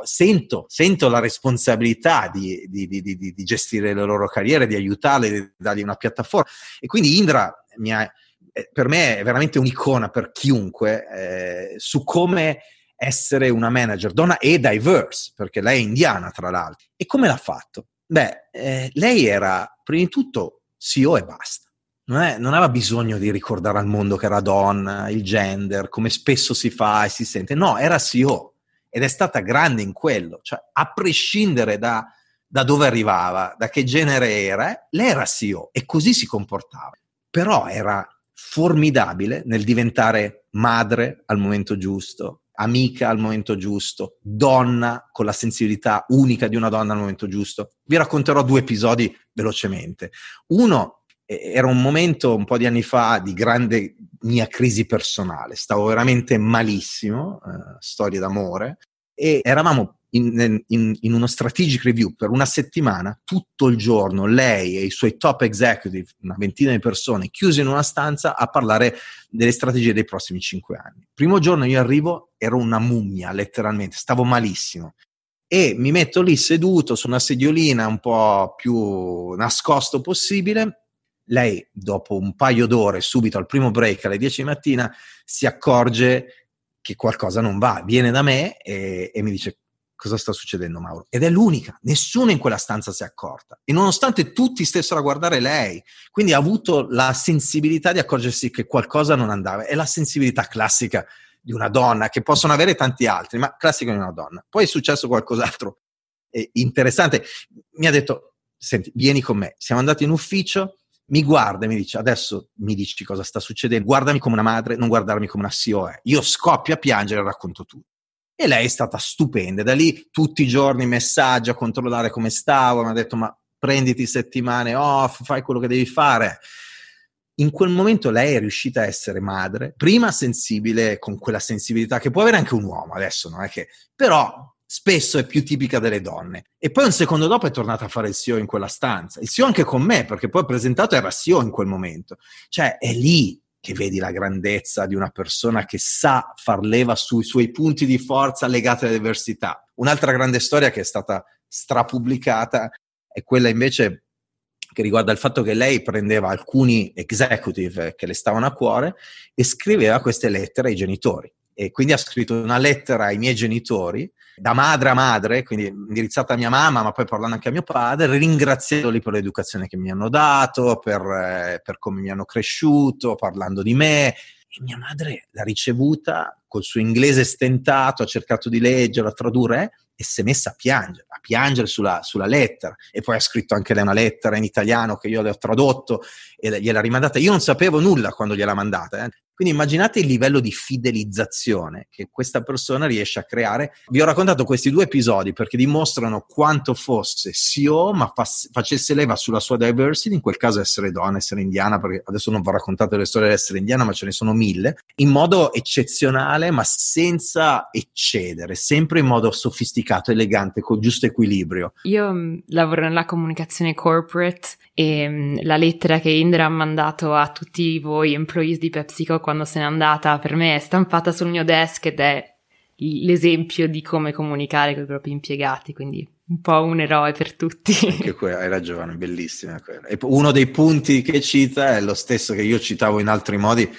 sento, sento, la responsabilità di, di, di, di, gestire le loro carriere, di aiutarle, di dargli una piattaforma. E quindi Indra ha, eh, per me è veramente un'icona per chiunque eh, su come essere una manager donna e diverse, perché lei è indiana tra l'altro. E come l'ha fatto? Beh, eh, lei era prima di tutto CEO e basta. Non, è, non, aveva bisogno di ricordare al mondo che era donna, il gender, come spesso si fa e si sente. No, era CEO ed è stata grande in quello. Cioè, a prescindere da, da dove arrivava, da che genere era, lei era CEO e così si comportava. Però era formidabile nel diventare madre al momento giusto, amica al momento giusto, donna con la sensibilità unica di una donna al momento giusto. Vi racconterò due episodi velocemente. Uno era un momento un po' di anni fa di grande mia crisi personale, stavo veramente malissimo, eh, storia d'amore, e eravamo in, in, in, uno strategic review per una settimana, tutto il giorno, lei e i suoi top executive, una ventina di persone, chiuse in una stanza a parlare delle strategie dei prossimi cinque anni. Primo giorno io arrivo, ero una mummia, letteralmente, stavo malissimo. E mi metto lì seduto su una sediolina un po' più nascosto possibile. Lei, dopo un paio d'ore, subito al primo break alle 10 di mattina, si accorge che qualcosa non va, viene da me e, e mi dice cosa sta succedendo Mauro. Ed è l'unica, nessuno in quella stanza si è accorta. E nonostante tutti stessero a guardare lei, quindi ha avuto la sensibilità di accorgersi che qualcosa non andava. È la sensibilità classica di una donna, che possono avere tanti altri, ma classica di una donna. Poi è successo qualcos'altro eh, interessante. Mi ha detto, senti, vieni con me. Siamo andati in ufficio, mi guarda e mi dice adesso mi dici cosa sta succedendo, guardami come una madre, non guardarmi come una COE. Io scoppio a piangere e racconto tutto. E lei è stata stupenda. Da lì tutti i giorni messaggi a controllare come stavo. Mi ha detto: Ma prenditi settimane off, fai quello che devi fare. In quel momento lei è riuscita a essere madre, prima sensibile, con quella sensibilità che può avere anche un uomo, adesso non è che, però spesso è più tipica delle donne. E poi un secondo dopo è tornata a fare il CEO in quella stanza. Il CEO anche con me, perché poi presentato era CEO in quel momento. Cioè è lì che vedi la grandezza di una persona che sa far leva sui suoi punti di forza legati alle diversità. Un'altra grande storia che è stata strapubblicata è quella invece che riguarda il fatto che lei prendeva alcuni executive che le stavano a cuore e scriveva queste lettere ai genitori. E quindi ha scritto una lettera ai miei genitori da madre a madre, quindi indirizzata a mia mamma, ma poi parlando anche a mio padre, ringraziandoli per l'educazione che mi hanno dato, per, eh, per come mi hanno cresciuto, parlando di me. E mia madre l'ha ricevuta col suo inglese stentato, ha cercato di leggere, a tradurre, e si è messa a piangere, a piangere sulla, sulla, lettera. E poi ha scritto anche lei una lettera in italiano che io le ho tradotto e gliel'ha rimandata. Io non sapevo nulla quando gliel'ha mandata. Eh. Quindi immaginate il livello di fidelizzazione che questa persona riesce a creare. Vi ho raccontato questi due episodi perché dimostrano quanto fosse CEO, ma fa- facesse leva sulla sua diversity, in quel caso essere donna, essere indiana, perché adesso non vi ho raccontato le storie dell'essere indiana, ma ce ne sono mille, in modo eccezionale, ma senza eccedere, sempre in modo sofisticato, elegante, con giusto equilibrio. Io mm, lavoro nella comunicazione corporate e mm, la lettera che Indra ha mandato a tutti voi employees di PepsiCo quando se n'è andata per me è stampata sul mio desk ed è l'esempio di come comunicare con i propri impiegati, quindi un po' un eroe per tutti. Anche que- hai ragione, bellissima quella. E uno dei punti che cita è lo stesso che io citavo in altri modi,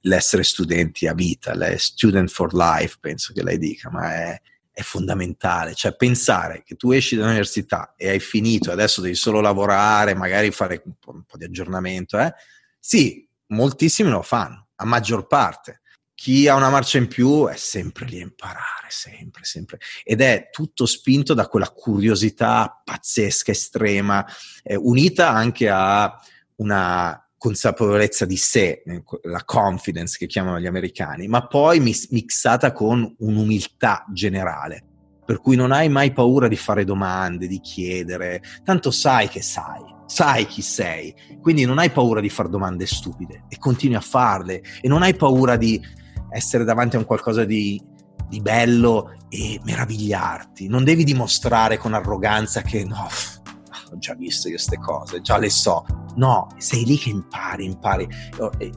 l'essere studenti a vita, l'è student for life, penso che lei dica, ma è, è fondamentale, cioè pensare che tu esci dall'università e hai finito adesso devi solo lavorare, magari fare un po', un po di aggiornamento, eh? sì, moltissimi lo fanno, a maggior parte. Chi ha una marcia in più è sempre lì a imparare, sempre, sempre. Ed è tutto spinto da quella curiosità pazzesca, estrema, eh, unita anche a una consapevolezza di sé, eh, la confidence che chiamano gli americani, ma poi mixata con un'umiltà generale, per cui non hai mai paura di fare domande, di chiedere, tanto sai che sai, sai chi sei, quindi non hai paura di fare domande stupide e continui a farle e non hai paura di essere davanti a un qualcosa di, di bello e meravigliarti, non devi dimostrare con arroganza che no, ho già visto io queste cose, già le so. No, sei lì che impari, impari.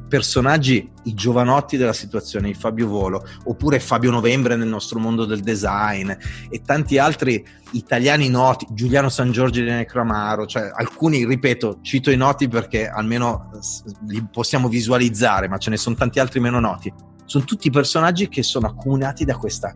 Personaggi, i giovanotti della situazione, il Fabio Volo, oppure Fabio Novembre nel nostro mondo del design e tanti altri italiani noti, Giuliano San Giorgi di Necramaro, cioè alcuni, ripeto, cito i noti perché almeno li possiamo visualizzare, ma ce ne sono tanti altri meno noti. Sono tutti personaggi che sono accomunati da questa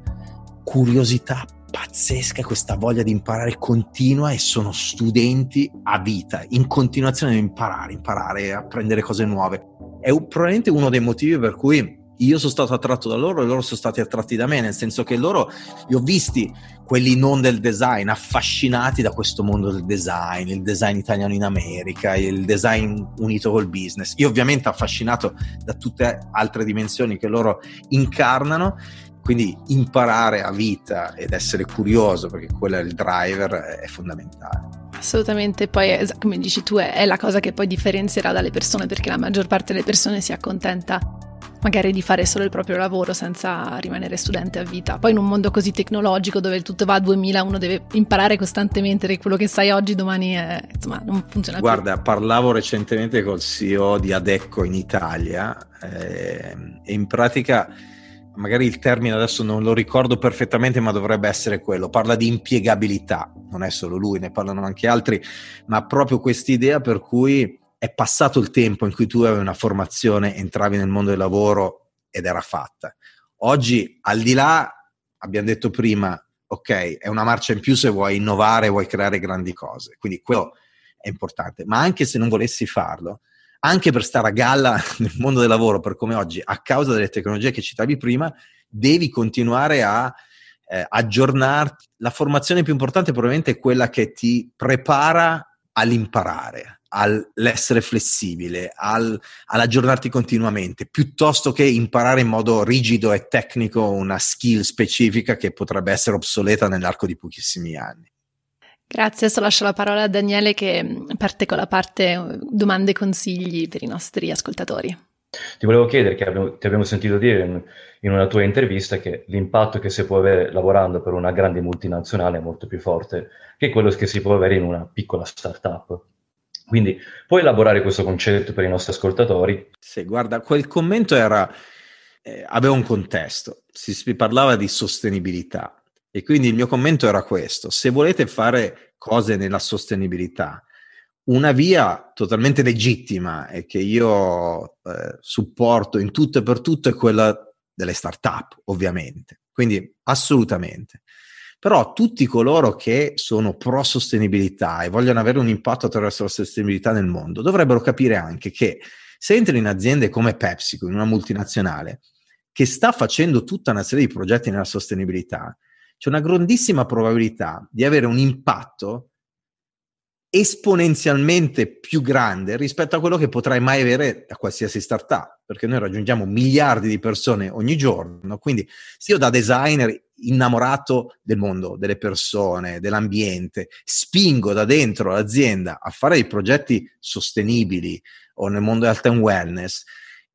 curiosità pazzesca questa voglia di imparare continua e sono studenti a vita, in continuazione di imparare, imparare, apprendere cose nuove. È probabilmente uno dei motivi per cui io sono stato attratto da loro e loro sono stati attratti da me, nel senso che loro li ho visti, quelli non del design, affascinati da questo mondo del design, il design italiano in America, il design unito col business. Io ovviamente affascinato da tutte altre dimensioni che loro incarnano quindi imparare a vita ed essere curioso, perché quello è il driver, è fondamentale. Assolutamente, poi come dici tu è la cosa che poi differenzierà dalle persone, perché la maggior parte delle persone si accontenta magari di fare solo il proprio lavoro senza rimanere studente a vita. Poi in un mondo così tecnologico dove tutto va a 2000 uno deve imparare costantemente che quello che sai oggi domani è, insomma non funziona Guarda, più. parlavo recentemente col CEO di Adecco in Italia eh, e in pratica magari il termine adesso non lo ricordo perfettamente, ma dovrebbe essere quello. Parla di impiegabilità, non è solo lui, ne parlano anche altri, ma proprio quest'idea per cui è passato il tempo in cui tu avevi una formazione, entravi nel mondo del lavoro ed era fatta. Oggi, al di là, abbiamo detto prima, ok, è una marcia in più se vuoi innovare, vuoi creare grandi cose, quindi quello è importante, ma anche se non volessi farlo, anche per stare a galla nel mondo del lavoro, per come oggi, a causa delle tecnologie che citavi prima, devi continuare a eh, aggiornarti. La formazione più importante probabilmente è quella che ti prepara all'imparare, all'essere flessibile, al, all'aggiornarti continuamente, piuttosto che imparare in modo rigido e tecnico una skill specifica che potrebbe essere obsoleta nell'arco di pochissimi anni. Grazie, adesso lascio la parola a Daniele che parte con la parte eh, domande e consigli per i nostri ascoltatori. Ti volevo chiedere, che abbiamo, ti abbiamo sentito dire in, in, una tua intervista, che l'impatto che si può avere lavorando per una grande multinazionale è molto più forte che quello che si può avere in una piccola startup. Quindi puoi elaborare questo concetto per i nostri ascoltatori? Sì, guarda, quel commento era, eh, aveva un contesto, si, si parlava di sostenibilità e quindi il mio commento era questo, se volete fare cose nella sostenibilità, una via totalmente legittima e che io eh, supporto in tutto e per tutto è quella delle start-up, ovviamente. quindi assolutamente. Però tutti coloro che sono pro sostenibilità e vogliono avere un impatto attraverso la sostenibilità nel mondo dovrebbero capire anche che se entri in aziende come PepsiCo, in una multinazionale, che sta facendo tutta una serie di progetti nella sostenibilità, c'è una grandissima probabilità di avere un impatto esponenzialmente più grande rispetto a quello che potrai mai avere da qualsiasi startup, perché noi raggiungiamo miliardi di persone ogni giorno, quindi se io da designer innamorato del mondo, delle persone, dell'ambiente, spingo da dentro l'azienda a fare dei progetti sostenibili o nel mondo health and wellness,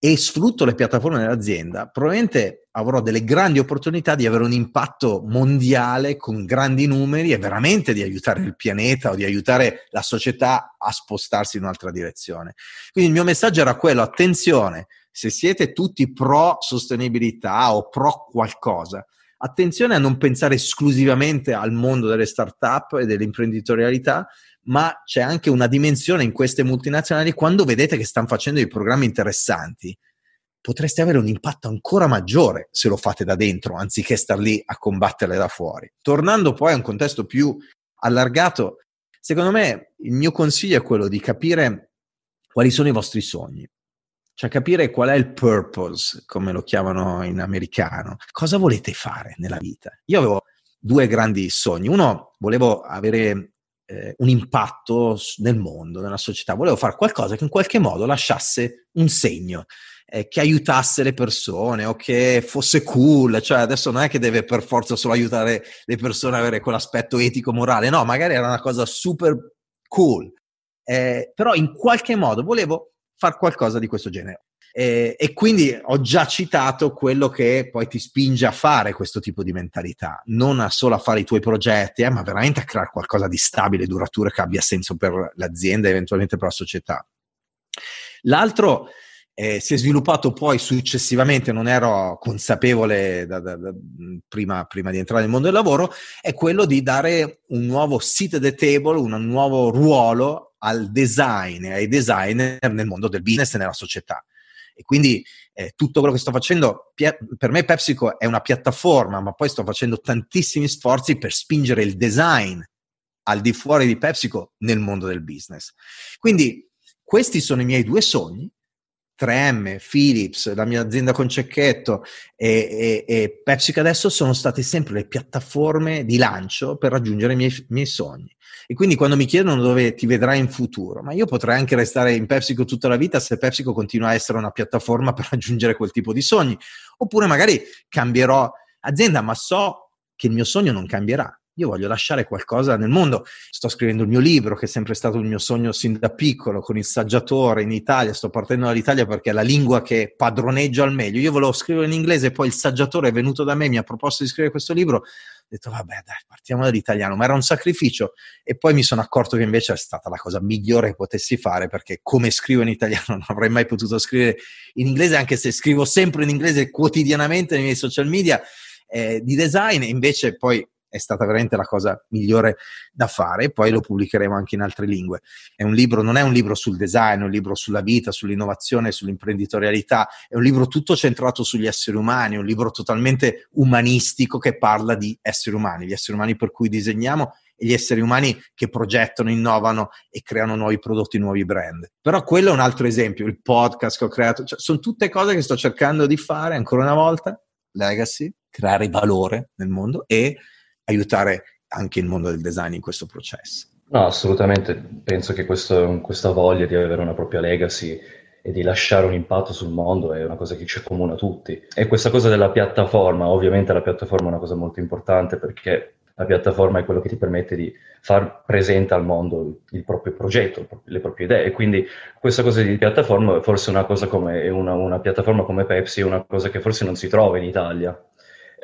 e sfrutto le piattaforme dell'azienda, probabilmente avrò delle grandi opportunità di avere un impatto mondiale con grandi numeri e veramente di aiutare il pianeta o di aiutare la società a spostarsi in un'altra direzione. Quindi il mio messaggio era quello, attenzione, se siete tutti pro sostenibilità o pro qualcosa, attenzione a non pensare esclusivamente al mondo delle start-up e dell'imprenditorialità, ma c'è anche una dimensione in queste multinazionali quando vedete che stanno facendo dei programmi interessanti potreste avere un impatto ancora maggiore se lo fate da dentro anziché star lì a combatterle da fuori. Tornando poi a un contesto più allargato, secondo me il mio consiglio è quello di capire quali sono i vostri sogni. Cioè capire qual è il purpose, come lo chiamano in americano. Cosa volete fare nella vita? Io avevo due grandi sogni. Uno, volevo avere eh, un impatto nel mondo, nella società. Volevo fare qualcosa che in qualche modo lasciasse un segno, eh, che aiutasse le persone o che fosse cool. Cioè, adesso non è che deve per forza solo aiutare le persone a avere quell'aspetto etico-morale, no, magari era una cosa super cool. Eh, però in qualche modo volevo fare qualcosa di questo genere. Eh, e quindi ho già citato quello che poi ti spinge a fare questo tipo di mentalità, non a solo a fare i tuoi progetti, eh, ma veramente a creare qualcosa di stabile, duraturo, che abbia senso per l'azienda e eventualmente per la società. L'altro eh, si è sviluppato poi successivamente, non ero consapevole da, da, da, prima, prima, di entrare nel mondo del lavoro, è quello di dare un nuovo seat at the table, un nuovo ruolo al design ai designer nel mondo del business e nella società. E quindi eh, tutto quello che sto facendo, per me PepsiCo è una piattaforma, ma poi sto facendo tantissimi sforzi per spingere il design al di fuori di PepsiCo nel mondo del business. Quindi questi sono i miei due sogni 3M, Philips, la mia azienda con cecchetto e, e, e PepsiCo adesso sono state sempre le piattaforme di lancio per raggiungere i miei, miei, sogni. E quindi quando mi chiedono dove ti vedrai in futuro, ma io potrei anche restare in PepsiCo tutta la vita se PepsiCo continua a essere una piattaforma per raggiungere quel tipo di sogni, oppure magari cambierò azienda, ma so che il mio sogno non cambierà io voglio lasciare qualcosa nel mondo. Sto scrivendo il mio libro, che è sempre stato il mio sogno sin da piccolo, con il saggiatore in Italia. Sto partendo dall'Italia perché è la lingua che padroneggio al meglio. Io volevo scrivere in inglese, poi il saggiatore è venuto da me, mi ha proposto di scrivere questo libro. Ho detto, vabbè, dai, partiamo dall'italiano. Ma era un sacrificio. E poi mi sono accorto che invece è stata la cosa migliore che potessi fare, perché come scrivo in italiano non avrei mai potuto scrivere in inglese, anche se scrivo sempre in inglese quotidianamente nei miei social media. Eh, di design, e invece poi è stata veramente la cosa migliore da fare e poi lo pubblicheremo anche in altre lingue. È un libro, non è un libro sul design, è un libro sulla vita, sull'innovazione, sull'imprenditorialità, è un libro tutto centrato sugli esseri umani, un libro totalmente umanistico che parla di esseri umani, gli esseri umani per cui disegniamo e gli esseri umani che progettano, innovano e creano nuovi prodotti, nuovi brand. Però quello è un altro esempio, il podcast che ho creato, cioè, sono tutte cose che sto cercando di fare ancora una volta, legacy, creare valore nel mondo e aiutare anche il mondo del design in questo processo. No, assolutamente. Penso che questo, questa voglia di avere una propria legacy e di lasciare un impatto sul mondo è una cosa che ci accomuna tutti. E questa cosa della piattaforma, ovviamente la piattaforma è una cosa molto importante perché la piattaforma è quello che ti permette di far presente al mondo il proprio progetto, le proprie idee. Quindi questa cosa di piattaforma, forse una cosa come una, una piattaforma come Pepsi, è una cosa che forse non si trova in Italia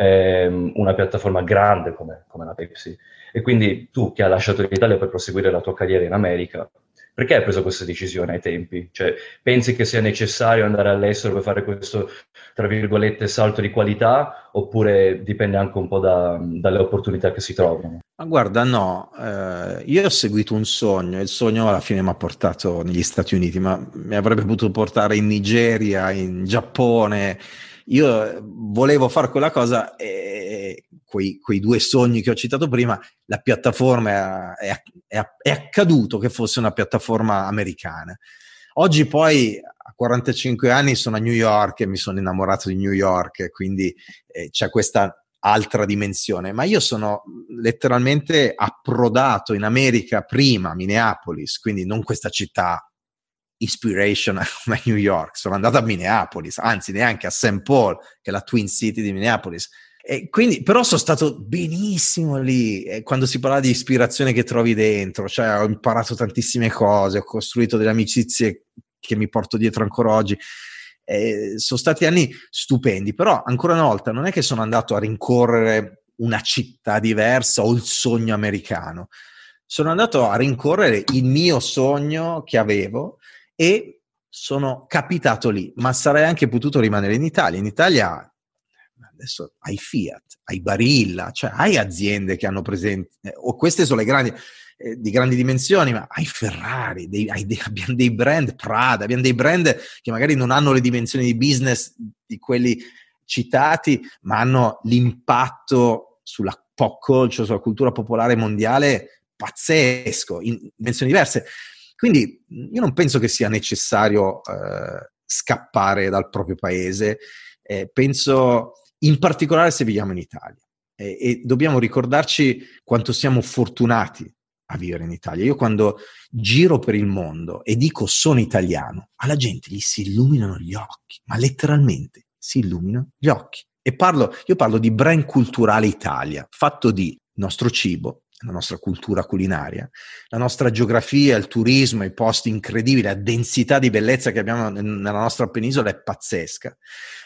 ehm, una piattaforma grande come, come la Pepsi. E quindi tu che hai lasciato l'Italia per proseguire la tua carriera in America, perché hai preso questa decisione ai tempi? Cioè, pensi che sia necessario andare all'estero per fare questo, tra virgolette, salto di qualità oppure dipende anche un po' da, dalle opportunità che si trovano? Ma guarda, no, eh, io ho seguito un sogno e il sogno alla fine mi ha portato negli Stati Uniti, ma mi avrebbe potuto portare in Nigeria, in Giappone, io volevo fare quella cosa e quei, quei, due sogni che ho citato prima, la piattaforma è, è, è accaduto che fosse una piattaforma americana. Oggi poi a 45 anni sono a New York e mi sono innamorato di New York, quindi eh, c'è questa altra dimensione, ma io sono letteralmente approdato in America prima, Minneapolis, quindi non questa città inspiration come New York, sono andato a Minneapolis, anzi neanche a St. Paul, che è la Twin City di Minneapolis. E quindi, però sono stato benissimo lì e quando si parla di ispirazione che trovi dentro, cioè ho imparato tantissime cose, ho costruito delle amicizie che mi porto dietro ancora oggi. Eh, sono stati anni stupendi, però ancora una volta non è che sono andato a rincorrere una città diversa o il sogno americano. Sono andato a rincorrere il mio sogno che avevo e sono capitato lì, ma sarei anche potuto rimanere in Italia. In Italia adesso hai Fiat, hai Barilla, cioè hai aziende che hanno presente, eh, o queste sono le grandi, eh, di grandi dimensioni, ma hai Ferrari, dei, hai dei, abbiamo dei brand Prada, abbiamo dei brand che magari non hanno le dimensioni di business di quelli citati, ma hanno l'impatto sulla pop culture, sulla cultura popolare mondiale pazzesco, in dimensioni diverse. Quindi io non penso che sia necessario eh, scappare dal proprio paese, eh, penso in particolare se viviamo in Italia. E, e dobbiamo ricordarci quanto siamo fortunati a vivere in Italia. Io quando giro per il mondo e dico sono italiano, alla gente gli si illuminano gli occhi, ma letteralmente si illuminano gli occhi. E parlo, io parlo di brand culturale Italia, fatto di nostro cibo, la nostra cultura culinaria, la nostra geografia, il turismo, i posti incredibili, la densità di bellezza che abbiamo nella nostra penisola è pazzesca.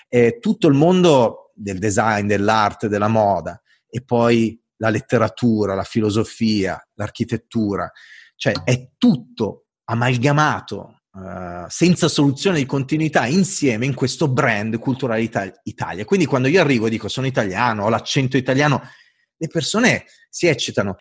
E tutto il mondo del design, dell'arte, della moda e poi la letteratura, la filosofia, l'architettura, cioè è tutto amalgamato uh, senza soluzione di continuità insieme in questo brand culturale Ita- Italia. Quindi quando io arrivo e dico sono italiano, ho l'accento italiano, le persone si eccitano.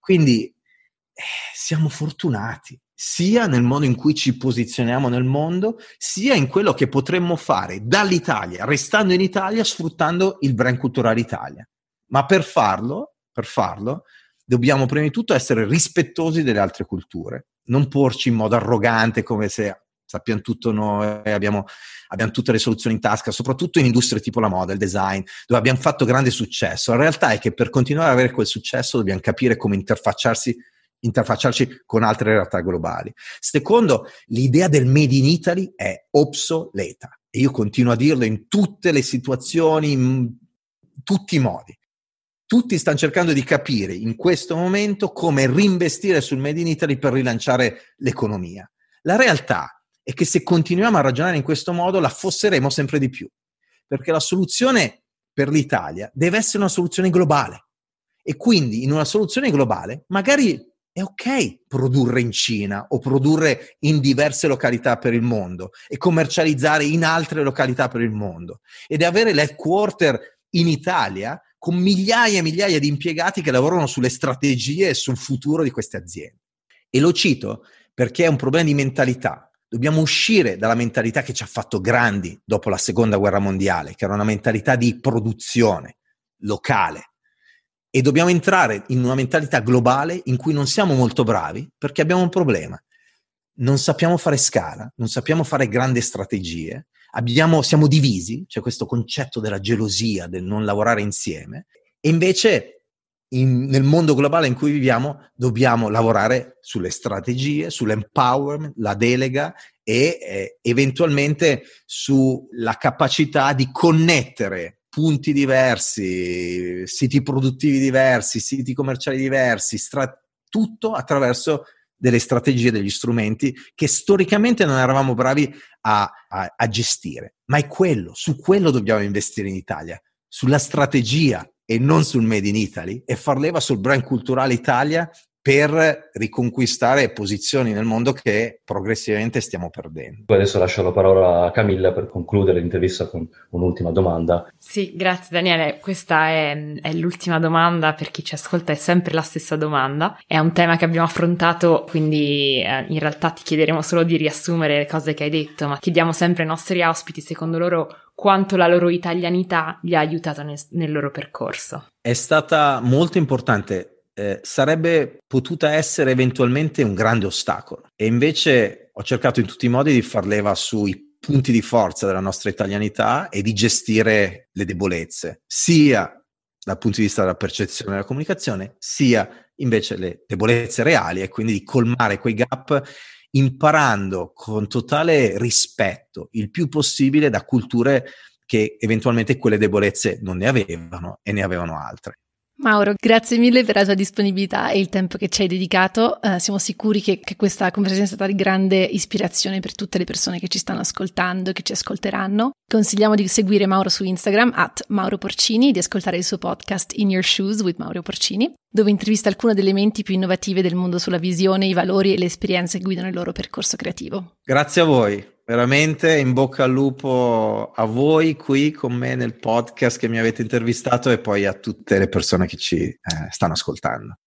Quindi eh, siamo fortunati sia nel modo in cui ci posizioniamo nel mondo, sia in quello che potremmo fare dall'Italia, restando in Italia, sfruttando il brand culturale Italia. Ma per farlo, per farlo, dobbiamo prima di tutto essere rispettosi delle altre culture, non porci in modo arrogante come se sappiamo tutto noi, abbiamo, abbiamo, tutte le soluzioni in tasca, soprattutto in industrie tipo la moda, il design, dove abbiamo fatto grande successo. La realtà è che per continuare ad avere quel successo dobbiamo capire come interfacciarsi interfacciarci con altre realtà globali. Secondo, l'idea del Made in Italy è obsoleta e io continuo a dirlo in tutte le situazioni, in tutti i modi. Tutti stanno cercando di capire in questo momento come reinvestire sul Made in Italy per rilanciare l'economia. La realtà è che se continuiamo a ragionare in questo modo la affosseremo sempre di più, perché la soluzione per l'Italia deve essere una soluzione globale. E quindi in una soluzione globale magari è ok produrre in Cina o produrre in diverse località per il mondo e commercializzare in altre località per il mondo ed avere l'headquarter in Italia con migliaia e migliaia di impiegati che lavorano sulle strategie e sul futuro di queste aziende. E lo cito perché è un problema di mentalità. Dobbiamo uscire dalla mentalità che ci ha fatto grandi dopo la seconda guerra mondiale, che era una mentalità di produzione locale, e dobbiamo entrare in una mentalità globale in cui non siamo molto bravi perché abbiamo un problema. Non sappiamo fare scala, non sappiamo fare grandi strategie, abbiamo, siamo divisi, c'è questo concetto della gelosia, del non lavorare insieme, e invece in, nel mondo globale in cui viviamo dobbiamo lavorare sulle strategie, sull'empowerment, la delega e eh, eventualmente sulla capacità di connettere punti diversi, siti produttivi diversi, siti commerciali diversi, stra- tutto attraverso delle strategie, degli strumenti che storicamente non eravamo bravi a, a, a gestire. Ma è quello, su quello dobbiamo investire in Italia, sulla strategia e non sul Made in Italy e far leva sul brand culturale Italia per riconquistare posizioni nel mondo che progressivamente stiamo perdendo. Adesso lascio la parola a Camilla per concludere l'intervista con un'ultima domanda. Sì, grazie Daniele. Questa è, è, l'ultima domanda per chi ci ascolta, è sempre la stessa domanda. È un tema che abbiamo affrontato, quindi eh, in realtà ti chiederemo solo di riassumere le cose che hai detto, ma chiediamo sempre ai nostri ospiti, secondo loro, quanto la loro italianità gli ha aiutato nel, nel loro percorso. È stata molto importante, eh, sarebbe potuta essere eventualmente un grande ostacolo e invece ho cercato in tutti i modi di far leva sui punti di forza della nostra italianità e di gestire le debolezze, sia dal punto di vista della percezione della comunicazione, sia invece le debolezze reali e quindi di colmare quei gap imparando con totale rispetto il più possibile da culture che eventualmente quelle debolezze non ne avevano e ne avevano altre. Mauro, grazie mille per la tua disponibilità e il tempo che ci hai dedicato. Uh, siamo sicuri che, che, questa conversazione è stata di grande ispirazione per tutte le persone che ci stanno ascoltando e che ci ascolteranno. Consigliamo di seguire Mauro su Instagram, at Mauro Porcini, e di ascoltare il suo podcast In Your Shoes with Mauro Porcini, dove intervista alcune delle menti più innovative del mondo sulla visione, i valori e le esperienze che guidano il loro percorso creativo. Grazie a voi veramente in bocca al lupo a voi qui con me nel podcast che mi avete intervistato e poi a tutte le persone che ci eh, stanno ascoltando.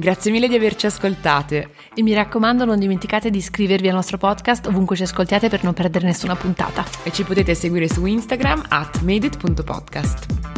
Grazie mille di averci ascoltate. E mi raccomando non dimenticate di iscrivervi al nostro podcast ovunque ci ascoltiate per non perdere nessuna puntata. E ci potete seguire su Instagram at madeit.podcast.